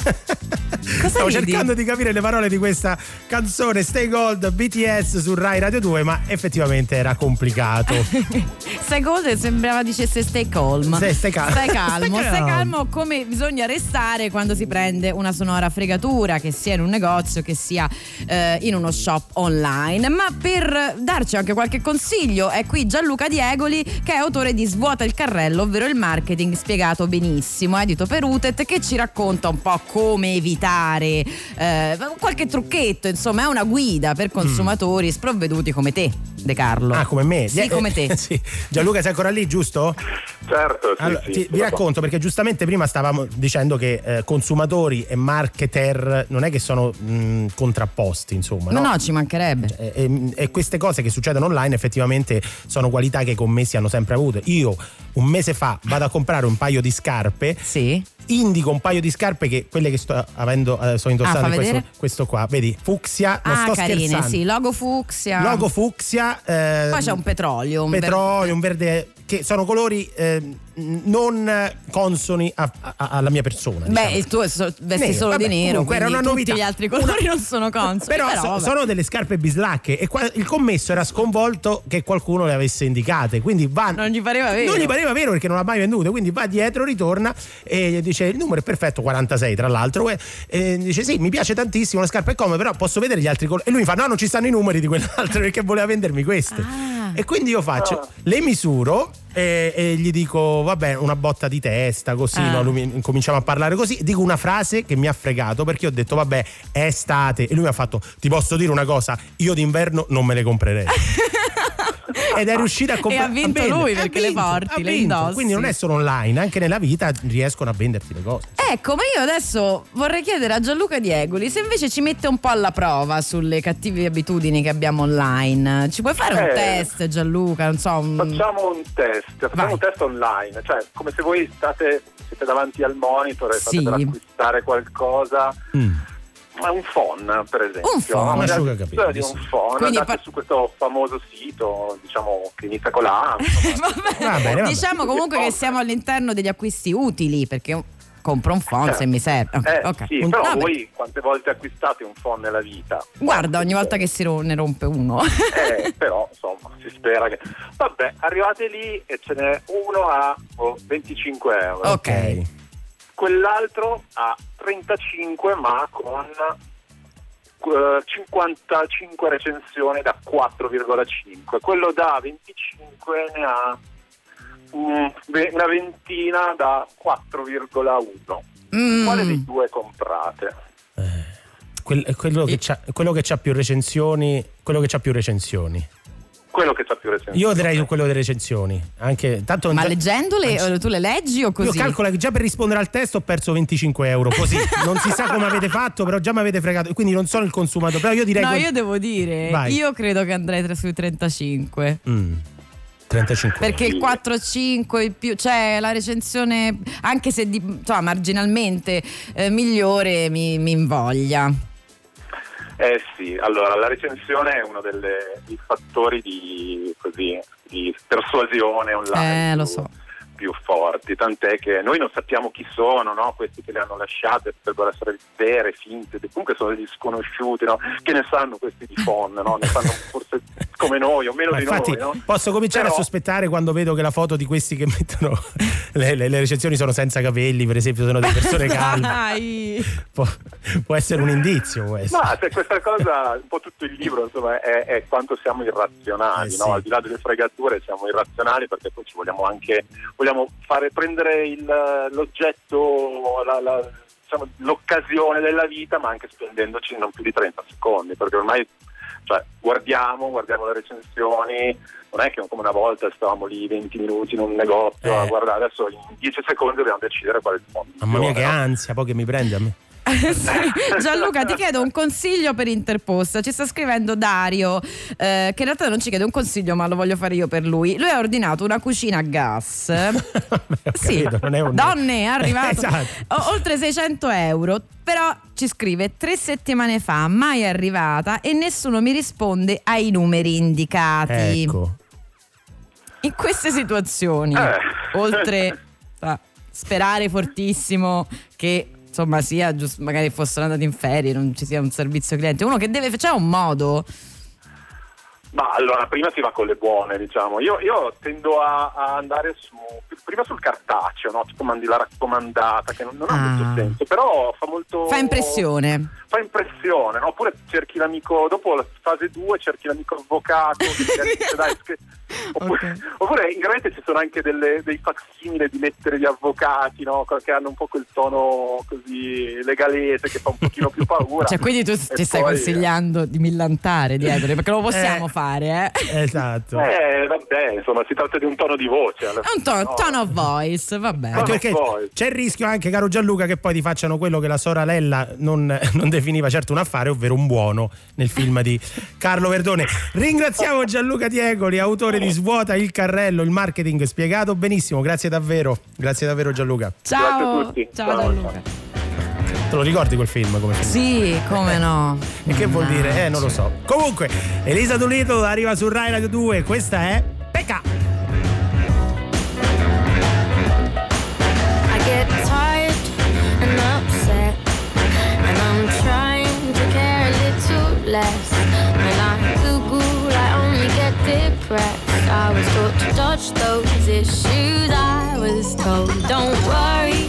[laughs] Stavo ridi? cercando di capire le parole di questa canzone Stay Gold BTS su Rai Radio 2, ma effettivamente era complicato. [laughs] Stai cold sembrava dicesse stay calm. Sì, stai cal- Stai calmo, Stai calmo. calmo come bisogna restare quando si prende una sonora fregatura, che sia in un negozio, che sia eh, in uno shop online. Ma per darci anche qualche consiglio è qui Gianluca Diegoli che è autore di Svuota il carrello, ovvero il marketing spiegato benissimo, edito per Utet, che ci racconta un po' come evitare eh, qualche trucchetto, insomma è una guida per consumatori sprovveduti come te, De Carlo. Ah, come me? Sì, Eh, come te. [laughs] sì. Gianluca, sei ancora lì, giusto? Certo, sì, Allora, sì, ti- sono vi qua. racconto perché giustamente prima stavamo dicendo che eh, consumatori e marketer non è che sono mh, contrapposti, insomma. No, no? no, ci mancherebbe. E, e- e queste cose che succedono online effettivamente sono qualità che i commessi hanno sempre avuto. Io un mese fa vado a comprare un paio di scarpe. Indico un paio di scarpe che quelle che sto avendo eh, sto indossando Ah, questo, questo qua, vedi, fucsia, non ah, sto carine, scherzando. sì, logo fucsia. Logo fucsia. Eh, Poi c'è un petrolio, un petrolio, un verde che sono colori eh, non consoni a- a- alla mia persona. Beh, diciamo. il tuo è so- vesti Nero, solo vabbè, di nero, comunque era una tutti novità. gli altri colori non sono consoni. Però, Però, so- sono delle scarpe bislacche e qua- il commesso era sconvolto che qualcuno le avesse indicate. Quindi va. Non gli pareva vero. Non gli pareva vero perché non l'ha mai vendute. Quindi va dietro, ritorna e gli dice: Il numero è perfetto, 46 tra l'altro. E, e dice: Sì, mi piace tantissimo, la scarpa è come, però posso vedere gli altri colori. E lui mi fa: No, non ci stanno i numeri di quell'altro [laughs] perché voleva vendermi queste. Ah. E quindi io faccio, le misuro e, e gli dico: Vabbè, una botta di testa, così. Ah. no? Lui cominciamo a parlare così. Dico una frase che mi ha fregato perché ho detto: Vabbè, è estate. E lui mi ha fatto: Ti posso dire una cosa, io d'inverno non me le comprerei. [laughs] Ed è riuscita a comprare. E ha vinto lui perché le porti, le indossi. Quindi non è solo online, anche nella vita riescono a venderti le cose. Ecco, ma io adesso vorrei chiedere a Gianluca Diegoli se invece ci mette un po' alla prova sulle cattive abitudini che abbiamo online. Ci puoi fare un Eh. test, Gianluca? Non so, un... Facciamo un test, facciamo un test online, cioè come se voi state, siete davanti al monitor e state Sì. per acquistare qualcosa. Mm. Ma un phone, per esempio. Un phone. Una Un asciugacapelli, di un. Quindi andate par- su questo famoso sito, diciamo, che inizia con la A. [laughs] Diciamo comunque che siamo all'interno degli acquisti utili perché compro un phone se mi serve. Ok, Eh, ok. sì, però vabbè. voi quante volte acquistate un phone nella vita? Guarda, ogni volta che si ne rompe uno. Eh, [laughs] però insomma si spera che vabbè arrivate lì e ce n'è uno a oh, 25 euro Ok. Quell'altro a 35 ma con eh, 55 recensioni da 4,5 quello da 25 ne ha mm, una ventina da 4,1 Mm. quale dei due comprate? Quel- quello, che c'ha, quello che c'ha più recensioni. Quello che c'ha più recensioni. Quello che c'ha più recensioni Io direi su quello delle recensioni. Anche tanto Ma già- leggendole eh, tu le leggi o così? Io calcolo che già per rispondere al test ho perso 25 euro. Così [laughs] non si sa come avete fatto, però già mi avete fregato. Quindi non sono il consumatore. Però io direi. No, quel- io devo dire, Vai. io credo che andrei tra- sui 35. Mm, 35 Perché il 4-5 il più, cioè la recensione, anche se di, insomma, marginalmente eh, migliore, mi, mi invoglia. Eh sì, allora la recensione è uno delle- dei fattori di, così, di persuasione online. Eh, lo so. Più forti, tant'è che noi non sappiamo chi sono, no? questi che le hanno lasciate potrebbero essere vere, finte, comunque sono degli sconosciuti, no? che ne sanno questi di Fon, no? ne sanno forse come noi o meno Ma di infatti noi. no? posso cominciare Però- a sospettare quando vedo che la foto di questi che [laughs] mettono le, le- le recensioni sono senza capelli, per esempio, sono delle persone [laughs] calme. Dai. può, può essere un indizio questo. Ma se questa cosa, un po' tutto il libro insomma, è, è quanto siamo irrazionali, Eh, no? sì. al di là delle fregature siamo irrazionali perché poi ci vogliamo anche vogliamo fare prendere il- l'oggetto, la- la- diciamo, l'occasione della vita, ma anche spendendoci non più di 30 secondi, perché ormai cioè, guardiamo, guardiamo le recensioni, non è che come una volta stavamo lì 20 minuti in un negozio a Eh. guardare, adesso in 10 secondi dobbiamo decidere quale è il fondo. Mamma mia che ansia, poi che mi prende a me. [laughs] Sì. Gianluca, ti chiedo un consiglio per Interposta. Ci sta scrivendo Dario, eh, che in realtà non ci chiede un consiglio, ma lo voglio fare io per lui. Lui ha ordinato una cucina a gas. [laughs] sì, capito, non è un- donne, è arrivato [laughs] Esatto. o- oltre 600 euro. Però ci scrive tre settimane fa, mai arrivata e nessuno mi risponde ai numeri indicati. Ecco. In queste situazioni, Eh. oltre a sperare fortissimo che insomma sia giusto, magari fossero andati in ferie, non ci sia un servizio cliente, uno che deve c'è un modo Ma allora, prima si va con le buone, diciamo. Io, io tendo a, a andare su, prima sul cartaceo, no? tipo mandi la raccomandata, che non, non ha Ah. molto senso, però fa molto... fa impressione. Fa impressione, no? Oppure cerchi l'amico, dopo la fase 2 cerchi l'amico avvocato, che dice, dai, sch- [laughs] oppure, oppure in rete ci sono anche delle, dei facsimile di lettere di avvocati, no? Che hanno un po' quel tono così legalese che fa un pochino più paura. [laughs] Cioè, quindi tu E ci stai poi- consigliando di millantare dietro, perché lo possiamo Eh. fare, eh? Esatto. Eh, vabbè, insomma, si tratta di un tono di voce. È un tono, no? tone of voice, va bene. Anche perché poi. c'è il rischio anche, caro Gianluca, che poi ti facciano quello che la sorella non, [laughs] non definiva certo un affare, ovvero un buono nel film di Carlo Verdone. Ringraziamo Gianluca Diegoli, autore di Svuota il carrello, il marketing spiegato benissimo. Grazie davvero. Grazie davvero Gianluca. Ciao, ciao Gianluca. Te lo ricordi quel film come film? Sì, come no. [laughs] E che vuol dire? Eh, non lo so. Comunque, Elisa Doolittle arriva su Rai Radio 2. Questa è Pecca. I get tired and upset, and I'm trying to care a little less. When I Google, I only get depressed. I was taught to dodge those issues. I was told, don't worry,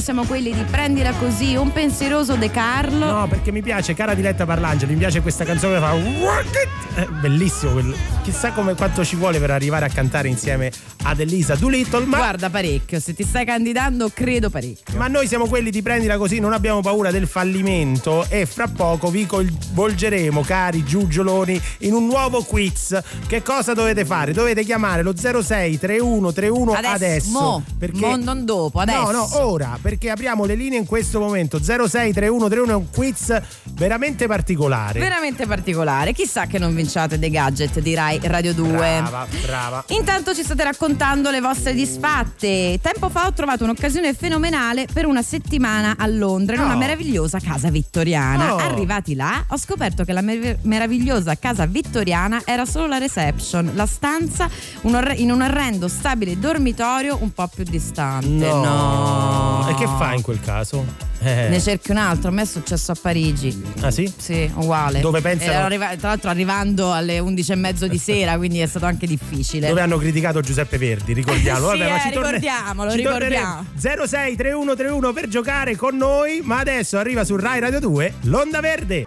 noi siamo quelli di Prendila Così, un pensieroso De Carlo. No, perché mi piace, cara Diletta Parlangeli, mi piace questa canzone che fa! È bellissimo quello. Chissà come, quanto ci vuole per arrivare a cantare insieme ad Elisa Doolittle, ma Guarda parecchio, se ti stai candidando credo parecchio. Ma noi siamo quelli di prendila così, non abbiamo paura del fallimento e fra poco vi coinvolgeremo, cari giugioloni, in un nuovo quiz. Che cosa dovete fare? Dovete chiamare lo 06 31 31 Adesso, adesso. mo, perché mo, non dopo, adesso. No, no, ora, perché apriamo le linee in questo momento. 06 31 31 è un quiz veramente particolare. Veramente particolare. Chissà che non vinciate dei gadget di Rai Radio 2. Brava, brava. Intanto ci state raccontando le vostre disfatte. Tempo fa ho trovato un'occasione fenomenale per una settimana a Londra in Oh. una meravigliosa casa vittoriana. Oh. Arrivati là, ho scoperto che la mer- meravigliosa casa vittoriana era solo la reception, la stanza un orre- in un orrendo stabile dormitorio un po' più distante. No. E che fa in quel caso? Eh. Ne cerchi un altro, a me è successo a Parigi. Ah sì? Sì, uguale. Dove pensano- arriva- tra l'altro arrivando alle 11 e mezzo di sera, quindi è stato anche difficile. Dove hanno criticato Giuseppe Verdi, ricordiamo. Sì, Vabbè, ma eh, torne- ricordiamolo, ci ricordiamo. torneremo. 06 3131 per giocare con noi, ma adesso arriva su Rai Radio 2 l'Onda Verde.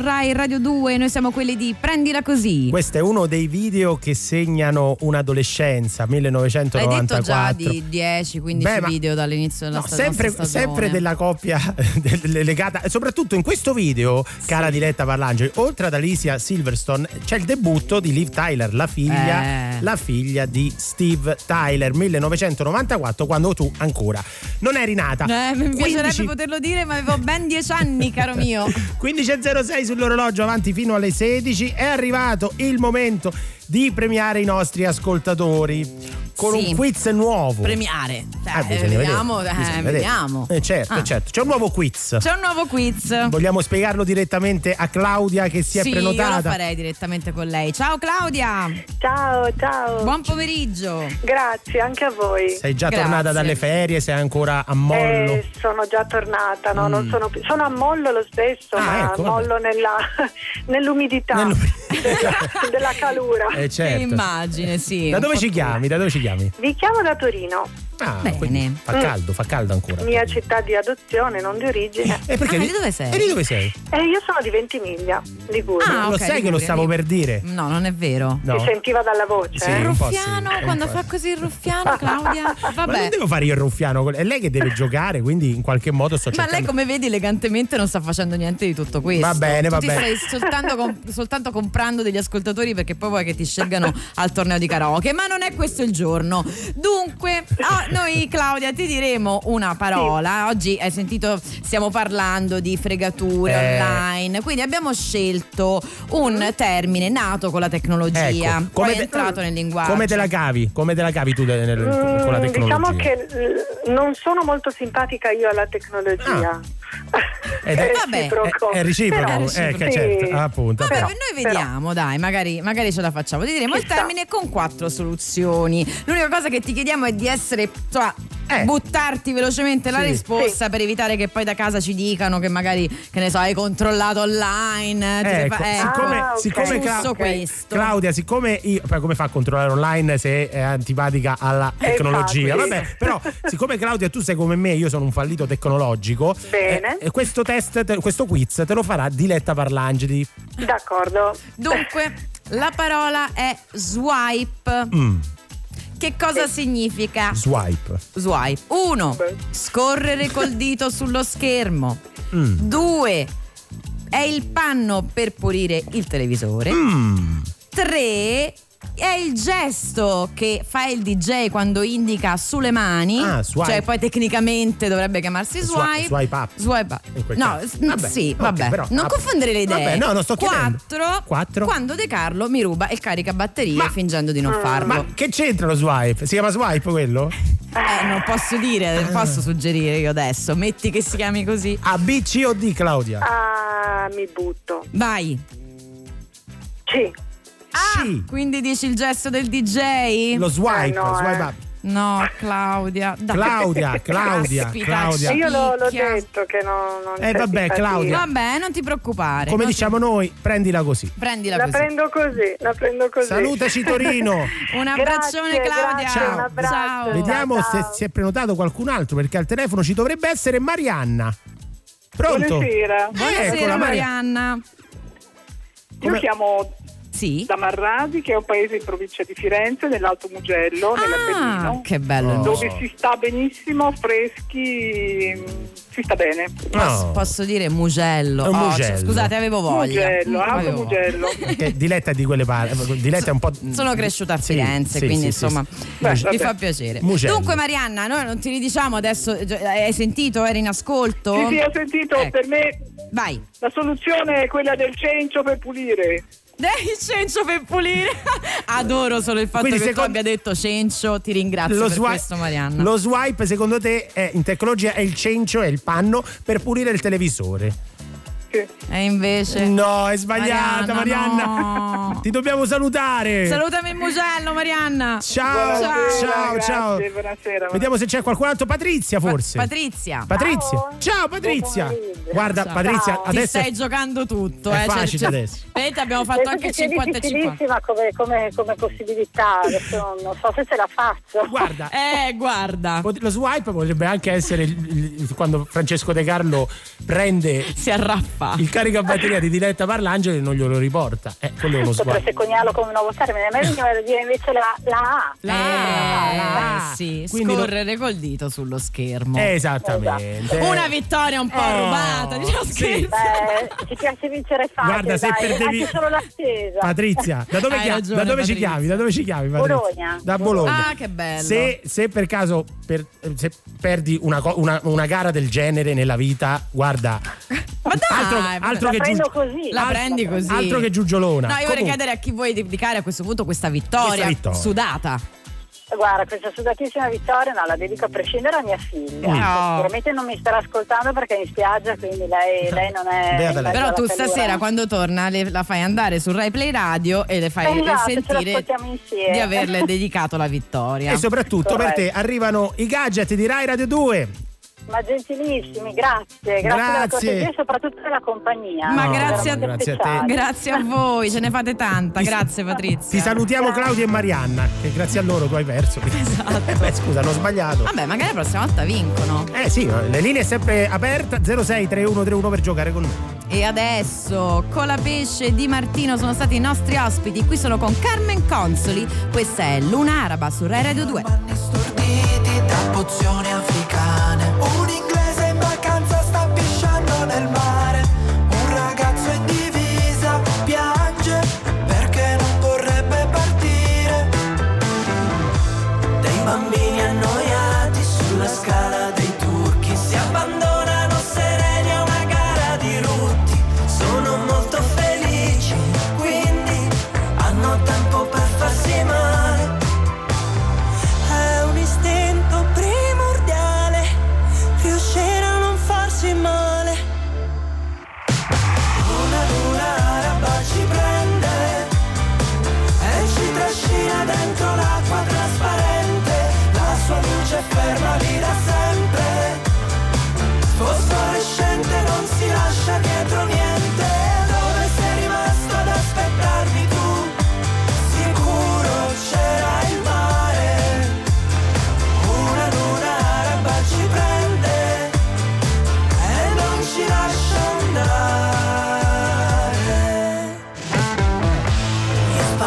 Rai Radio 2, noi siamo quelli di Prendila Così. Questo è uno dei video che segnano un'adolescenza, Hai 1994. detto già di 10-15 Beh, ma- video dall'inizio della No, sta- sempre, sempre della coppia [laughs] legata, soprattutto in questo video, cara Diletta Parlangeli, oltre ad Alicia Silverstone, c'è il debutto di Liv Tyler, la figlia, Eh. la figlia di Steve Tyler, 1994, quando tu ancora non eri nata. Eh, mi piacerebbe 15 poterlo dire, ma avevo ben 10 anni, caro mio. [laughs] 15.06 sull'orologio avanti fino alle 16 è arrivato il momento di premiare i nostri ascoltatori con Sì. un quiz nuovo Premiare. Cioè, Ah, eh, vediamo, vedere, eh, vedere. vediamo. Eh, certo, Ah. certo. C'è un nuovo quiz. C'è un nuovo quiz. Vogliamo spiegarlo direttamente a Claudia che si è sì, io prenotata. lo farei direttamente con lei. Ciao Claudia. Ciao, ciao. Buon pomeriggio. Grazie, anche a voi. Sei già Grazie. tornata dalle ferie, sei ancora a mollo. Eh, sono già tornata, no, non Mm. sono più. Sono a mollo lo stesso, Ah, ma ecco, a mollo nella, [laughs] nell'umidità della, [laughs] della calura. Eh, certo. Che immagine, sì. Da dove ci chiami? Da dove ci chiami? Vi chiamo da Torino, Ah, Bene. fa Mm. caldo, fa caldo ancora. mia città di adozione, non di origine. E perché? Ah, di dove sei? E di dove sei? E io sono di Ventimiglia, Liguria. Ah, lo ok, sai che lo Liguria, stavo per dire? No, non è vero. No. Si sentiva dalla voce. Sì, eh? sì, Ruffiano, un quando fa così il ruffiano, Claudia. [laughs] Ma non Vabbè. devo fare io il ruffiano, è lei che deve giocare, quindi in qualche modo sto Ma cercando. lei, come vedi, elegantemente non sta facendo niente di tutto questo. Va bene, tu va ti bene. stai soltanto, com- [laughs] soltanto comprando degli ascoltatori perché poi vuoi che ti scelgano al torneo di karaoke. Ma non è questo il giorno. Dunque, ah, noi, Claudia, ti diremo una parola. Oggi hai sentito, stiamo parlando di fregature Eh. online. Quindi abbiamo scelto un termine nato con la tecnologia. Ecco, come poi è te- entrato nel linguaggio. Come te la cavi? Come te la cavi tu nel- nel- con la Mm, tecnologia? Diciamo che l- non sono molto simpatica io alla tecnologia. Ed è- È Vabbè, reciproco. È, è reciproco, Però- eh, sì. certo, appunto. Vabbè, appunto. noi vediamo, dai, magari, magari ce la facciamo. Ti diremo il termine con quattro soluzioni. L'unica cosa che ti chiediamo è di essere, insomma, Eh. buttarti velocemente la Sì. risposta per evitare che poi da casa ci dicano che magari, che ne so, hai controllato online. Ecco, fa- ecco, siccome, Ah, ok. siccome Cla- questo. Claudia, siccome io, poi come fa a controllare online se è antipatica alla Eh, tecnologia? Vabbè, però, siccome Claudia, tu sei come me, io sono un fallito tecnologico. Bene. eh, e questo test, te- questo quiz te lo farà Diletta Parlangeli. D'accordo. Dunque, la parola è swipe. Mm, Che cosa significa swipe. swipe? Uno, scorrere col dito sullo schermo. Mm. Due, è il panno per pulire il televisore. Mm. È il gesto che fa il DJ quando indica sulle mani. Ah, swipe. Cioè, poi tecnicamente dovrebbe chiamarsi Swi- swipe. swipe up. Swipe up. No, Vabbè, sì, ok, vabbè. però, non ah, confondere le idee. vabbè, no, non sto chiedendo. Quattro, Quattro. quando De Carlo mi ruba il caricabatterie fingendo di non farlo. Ma che c'entra lo swipe? Si chiama swipe quello? Eh, non posso dire, non posso suggerire io adesso. Metti che si chiami così. A, B, C o D, Claudia? Ah, mi butto. Vai. Sì. Ah, Sì. quindi dici il gesto del DJ? Lo swipe, Eh, no, swipe eh. up. No, Claudia. dai. Claudia, [laughs] Claudia, Caspita, Claudia. Io l'ho, l'ho detto che non, non Eh, vabbè, simpatia. Claudia. Vabbè, non ti preoccupare. Come diciamo noi, prendila così. ti- Prendila La così. prendo così, la prendo così. Salutaci Torino. [laughs] Un abbraccione, Grazie, Claudia. grazie, un abbraccio. Ciao. Vediamo Ciao, se ciao. si è prenotato qualcun altro perché al telefono ci dovrebbe essere Marianna. Pronto? Buonasera. Buonasera, Eccola, Maria- Marianna. Io chiamo Sì. da Marrasi, che è un paese in provincia di Firenze, nell'Alto Mugello, Ah, nell'Appennino, che bello. il Oh. dove si sta benissimo, freschi, mm, si sta bene. Posso, No. posso dire Mugello? Oh, Mugello. cioè, scusate, avevo voglia. Mugello, Alto. Mugello. [laughs] Perché Diletta è di quelle parti. Diletta è un po'. Sono cresciuta a Firenze, sì, quindi sì, insomma sì. Beh, mi fa piacere. Mugello. Dunque, Marianna, noi non ti ridiciamo adesso. Hai sentito? Eri in ascolto? Sì, sì, ho sentito, Ecco. per me Vai. la soluzione è quella del cencio per pulire. Dai, Cencio per pulire. [laughs] Adoro solo il fatto Quindi che tu abbia detto Cencio. Ti ringrazio Lo, per swi- questo, Marianna. lo swipe, secondo te, è, in tecnologia è il cencio, è il panno per pulire il televisore. Sì. E invece. No, è sbagliata, Marianna. no. Ti dobbiamo salutare. Salutami il Mugello, Marianna. Ciao, Buonasera, ciao, grazie, ciao. Buonasera. Vediamo se c'è qualcun altro. Patrizia, forse. Patrizia. Patrizia. Ciao, Patrizia. Guarda, Ciao. Patrizia, Ti adesso stai giocando tutto, è eh. facile Cioè, adesso. Aspetta, abbiamo fatto Penso anche che sia 50 e 50. difficilissima come, come, come possibilità, adesso non, so se ce la faccio. Guarda, [laughs] Eh, guarda. lo swipe potrebbe anche essere il- il- il- quando Francesco De Carlo prende Si arraffa. Fa? il caricabatteria di Diletta Parlangeli non glielo riporta. Eh, quello è uno sguardo. Potreste coniarlo come nuovo termine, ma io voglio dire invece la, la A. Eh, sì, Quindi lo- scorrere col dito sullo schermo. Esattamente. Una vittoria un po' Eh, rubata, diciamo sì. scherzo. Beh, ci piace vincere facile, Guarda, se dai, perdevi- anche solo l'attesa. Patrizia, da dove, chia- ragione, da dove ci chiami? Da dove ci chiami? Patrizia? Bologna. Da Bologna. Ah, che bello. Se, se per caso per- se perdi una, una- una gara del genere nella vita, guarda, Ma dai, altro, vabbè. altro La che prendo giu- così. La prendi così. altro che giugiolona. No, io vorrei Comunque- chiedere a chi vuoi dedicare a questo punto questa vittoria, Questa vittoria. sudata. Guarda, questa sudatissima vittoria no, la dedico a prescindere a mia figlia. Mm. No. Sicuramente non mi starà ascoltando perché è in spiaggia, quindi lei, [laughs] lei non è. Lei. Però tu stasera quando torna le- la fai andare su Rai Play Radio e le fai Esatto, sentire di averle dedicato la vittoria. E soprattutto per te Corretto. arrivano i gadget di Rai Radio 2. Ma gentilissimi, grazie, grazie, della Grazie. cortesia e soprattutto della compagnia. Ma No, grazie, a, grazie a te. speciale. grazie a [laughs] voi, ce ne fate tanta. Grazie Patrizia. Ti salutiamo Claudia e Marianna, che grazie a loro tu hai perso. [laughs] Esatto. Eh beh, scusa, hanno sbagliato. Vabbè, magari la prossima volta vincono. Eh sì, le linee è sempre aperta 063131 per giocare con noi. E adesso Colapesce di Martino sono stati i nostri ospiti. Qui sono con Carmen Consoli. Questa è Luna Araba su Rai Radio 2. storditi da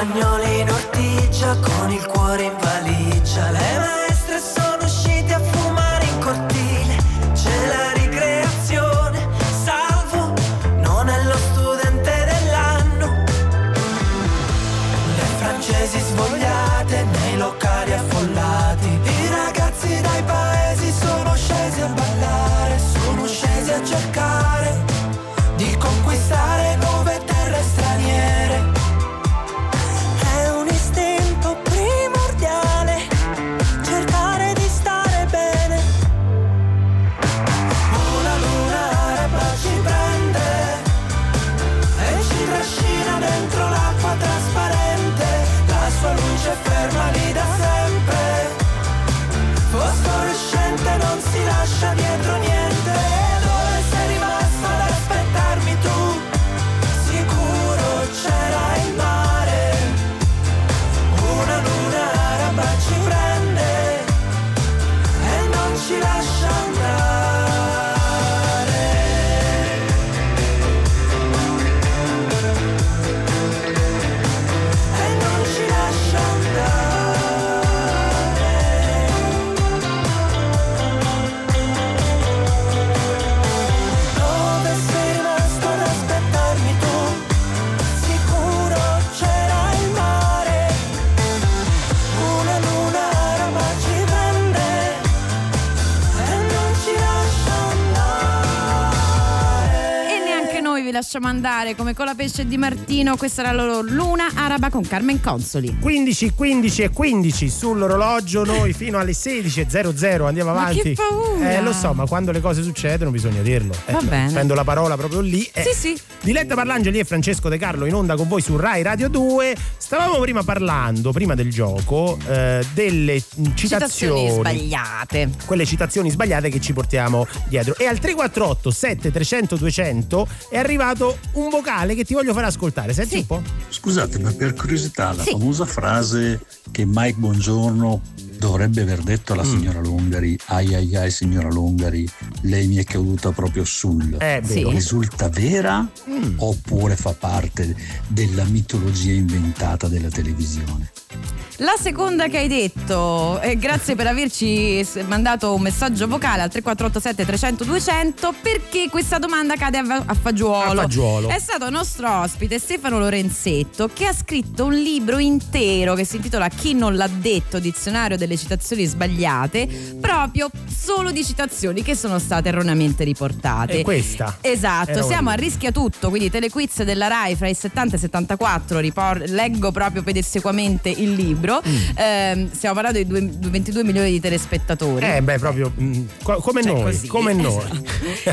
spagnoli in ortigia con il cuore in valigia. Le maestre lasciamo andare come Colapesce di Martino. Questa era la loro Luna Araba con Carmen Consoli. 15, 15 e 15 sull'orologio, noi fino alle 16.00 andiamo Ma avanti. che paura! Eh, lo so, ma quando le cose succedono bisogna dirlo. Eh, Va bene. Prendo la parola proprio lì. Eh, Sì, sì. Diletta Parlangeli e Francesco De Carlo in onda con voi su Rai Radio 2. Stavamo prima parlando, prima del gioco, eh, delle Citazioni citazioni. sbagliate. Quelle citazioni sbagliate che ci portiamo dietro. E al 348 7300 200 è arrivato un vocale che ti voglio fare ascoltare. Senti un po'. Scusate, ma per curiosità, la Sì. famosa frase che Mike Bongiorno dovrebbe aver detto Mm. alla signora Lungari, ai ai ai signora Lungari, lei mi è caduta proprio sul. Eh. Sì. Risulta vera Mm. oppure fa parte della mitologia inventata della televisione? La seconda che hai detto, eh, grazie per averci mandato un messaggio vocale al 3487 300 200 perché questa domanda cade a, a fagiolo. A fagiolo. È stato nostro ospite Stefano Lorenzetto che ha scritto un libro intero che si intitola Chi non l'ha detto, dizionario delle citazioni sbagliate, proprio solo di citazioni che sono state erroneamente riportate. E questa? Esatto, siamo a rischia tutto, quindi telequiz della RAI fra i 70 e i 74, ripor- leggo proprio pedissequamente il libro. Ehm, stiamo parlando di due- 22 milioni di telespettatori. Mm. Eh, beh, proprio mm, co- come Cioè, noi, così. come noi.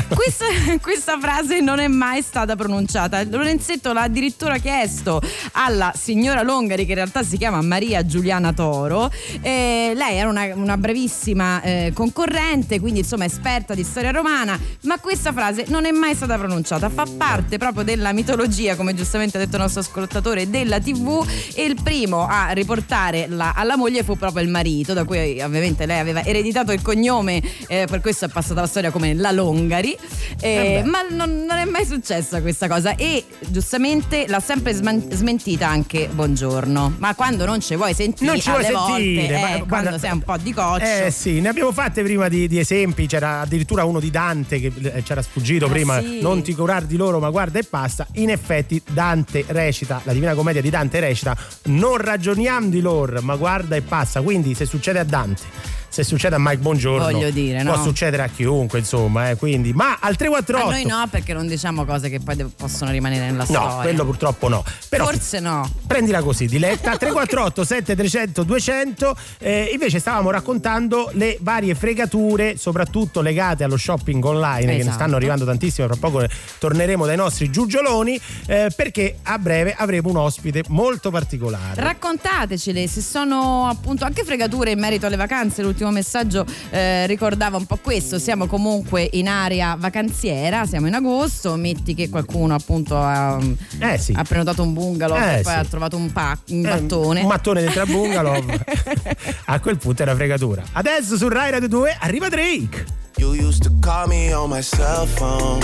questa, questa frase non è mai stata pronunciata. Lorenzetto l'ha addirittura chiesto alla signora Longari, che in realtà si chiama Maria Giuliana Toro. Eh, lei era una, una bravissima eh, concorrente, quindi insomma esperta di storia romana, ma questa frase non è mai stata pronunciata. Fa parte proprio della mitologia, come giustamente ha detto il nostro ascoltatore, della TV. E il primo a riportare la- alla moglie fu proprio il marito, da cui ovviamente lei aveva ereditato il cognome, eh, per questo è passata la storia come la Longari. Eh, Eh ma non, non è mai successa questa cosa e giustamente l'ha sempre sman- smentita anche Buongiorno. Ma quando non ci vuoi sentire, Non ci vuoi sentire, volte, ma eh, guarda- quando sei un po' di coccio. Eh sì, ne abbiamo fatte prima di, di esempi, c'era addirittura uno di Dante che eh, c'era sfuggito Ah, prima, sì. non ti curar di loro ma guarda e passa. In effetti Dante recita, la Divina Commedia di Dante recita, non ragioniamo di loro ma guarda e passa, quindi se succede a Dante. Se succede a Mike Buongiorno, Voglio dire, no? può succedere a chiunque, insomma, eh, quindi. Ma al A 348 noi no, perché non diciamo cose che poi de- possono rimanere nella No, storia. quello purtroppo no. Però Forse no. prendila così, diletta 348 7300 200 eh, invece stavamo raccontando le varie fregature soprattutto legate allo shopping online che ne Esatto. stanno arrivando tantissime fra poco torneremo dai nostri giugioloni eh, perché a breve avremo un ospite molto particolare Raccontatecele se sono appunto anche fregature in merito alle vacanze. L'ultimo messaggio eh, ricordava un po' questo. Siamo comunque in area vacanziera, siamo in agosto. Metti che qualcuno appunto ha, Eh sì. ha prenotato un bungalow Eh e poi sì. ha trovato un, pack, un Eh, mattone. un mattone dentro al bungalow [laughs] a quel punto è una fregatura adesso su Rai Radio 2 arriva Drake You used to call me on my cell phone.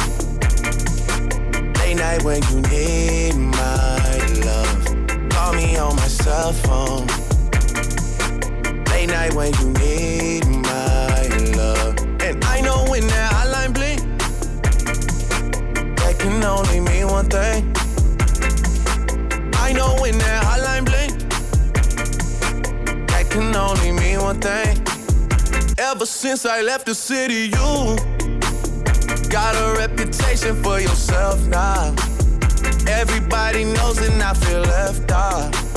Late night when you need my love. Call me on my cell phone. Late night when you need my love. And I know when that hotline blink, that can only mean one thing. I know when that hotline blink, that can only mean one thing. Ever since I left the city, you got a reputation for yourself now. Everybody knows and I feel left out.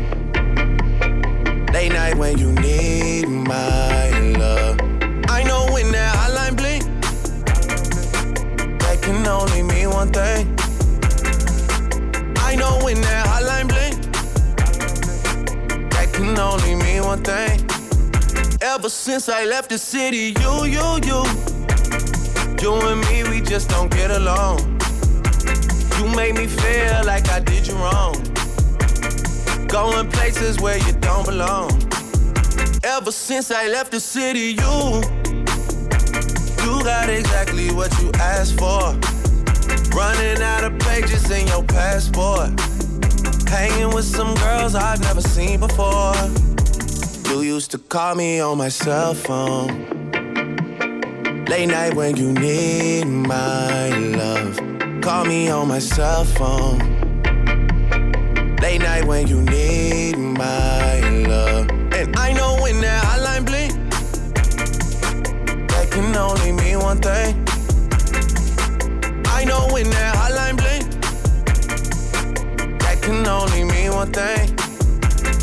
Late night when you need my love. I know when that hotline blink, that can only mean one thing. I know when that hotline blink, that can only mean one thing. Ever since I left the city, you, you, you. You and me, we just don't get along. You made me feel like I did you wrong. Going places where you don't belong. Ever since I left the city, you. You got exactly what you asked for. Running out of pages in your passport. Hanging with some girls I've never seen before. You used to call me on my cell phone. Late night when you need my love. Call me on my cell phone. Late night when you need my love. And I know when that hotline blink, that can only mean one thing. I know when that hotline blink, that can only mean one thing.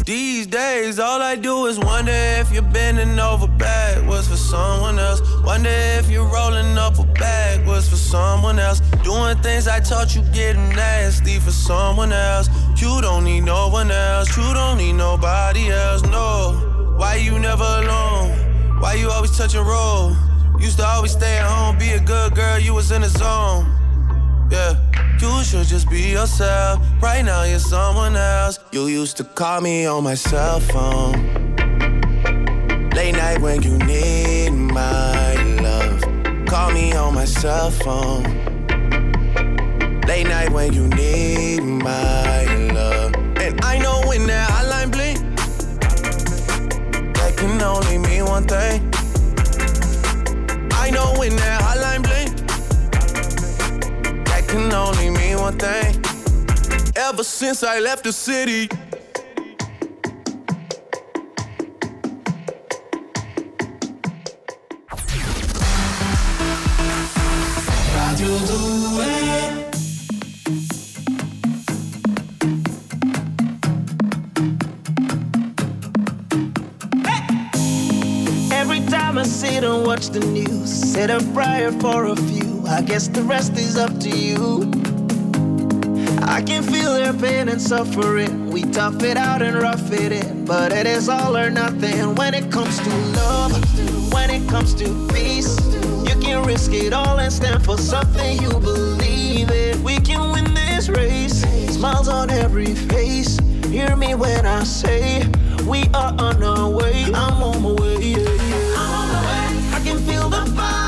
These days, all I do is wonder if you're bending over backwards for someone else. Wonder if you're rolling up a backwards for someone else. Doing things I taught you getting nasty for someone else. You don't need no one else. You don't need nobody else. No. Why you never alone? Why you always touch and roll? Used to always stay at home, be a good girl. You was in the zone. Yeah. You should just be yourself. Right now you're someone else. You used to call me on my cell phone. Late night when you need my love. Call me on my cell phone. Late night when you need my I know when that hotline blink, that can only mean one thing. I know when that hotline blink, that can only mean one thing. Ever since I left the city. Watch the news, Set a prayer for a few. I guess the rest is up to you. I can feel their pain and suffering. We tough it out and rough it in, but it is all or nothing when it comes to love. When it comes to peace, you can risk it all and stand for something you believe in. We can win this race. Smiles on every face. Hear me when I say we are on our way. I'm on my way. Yeah, the power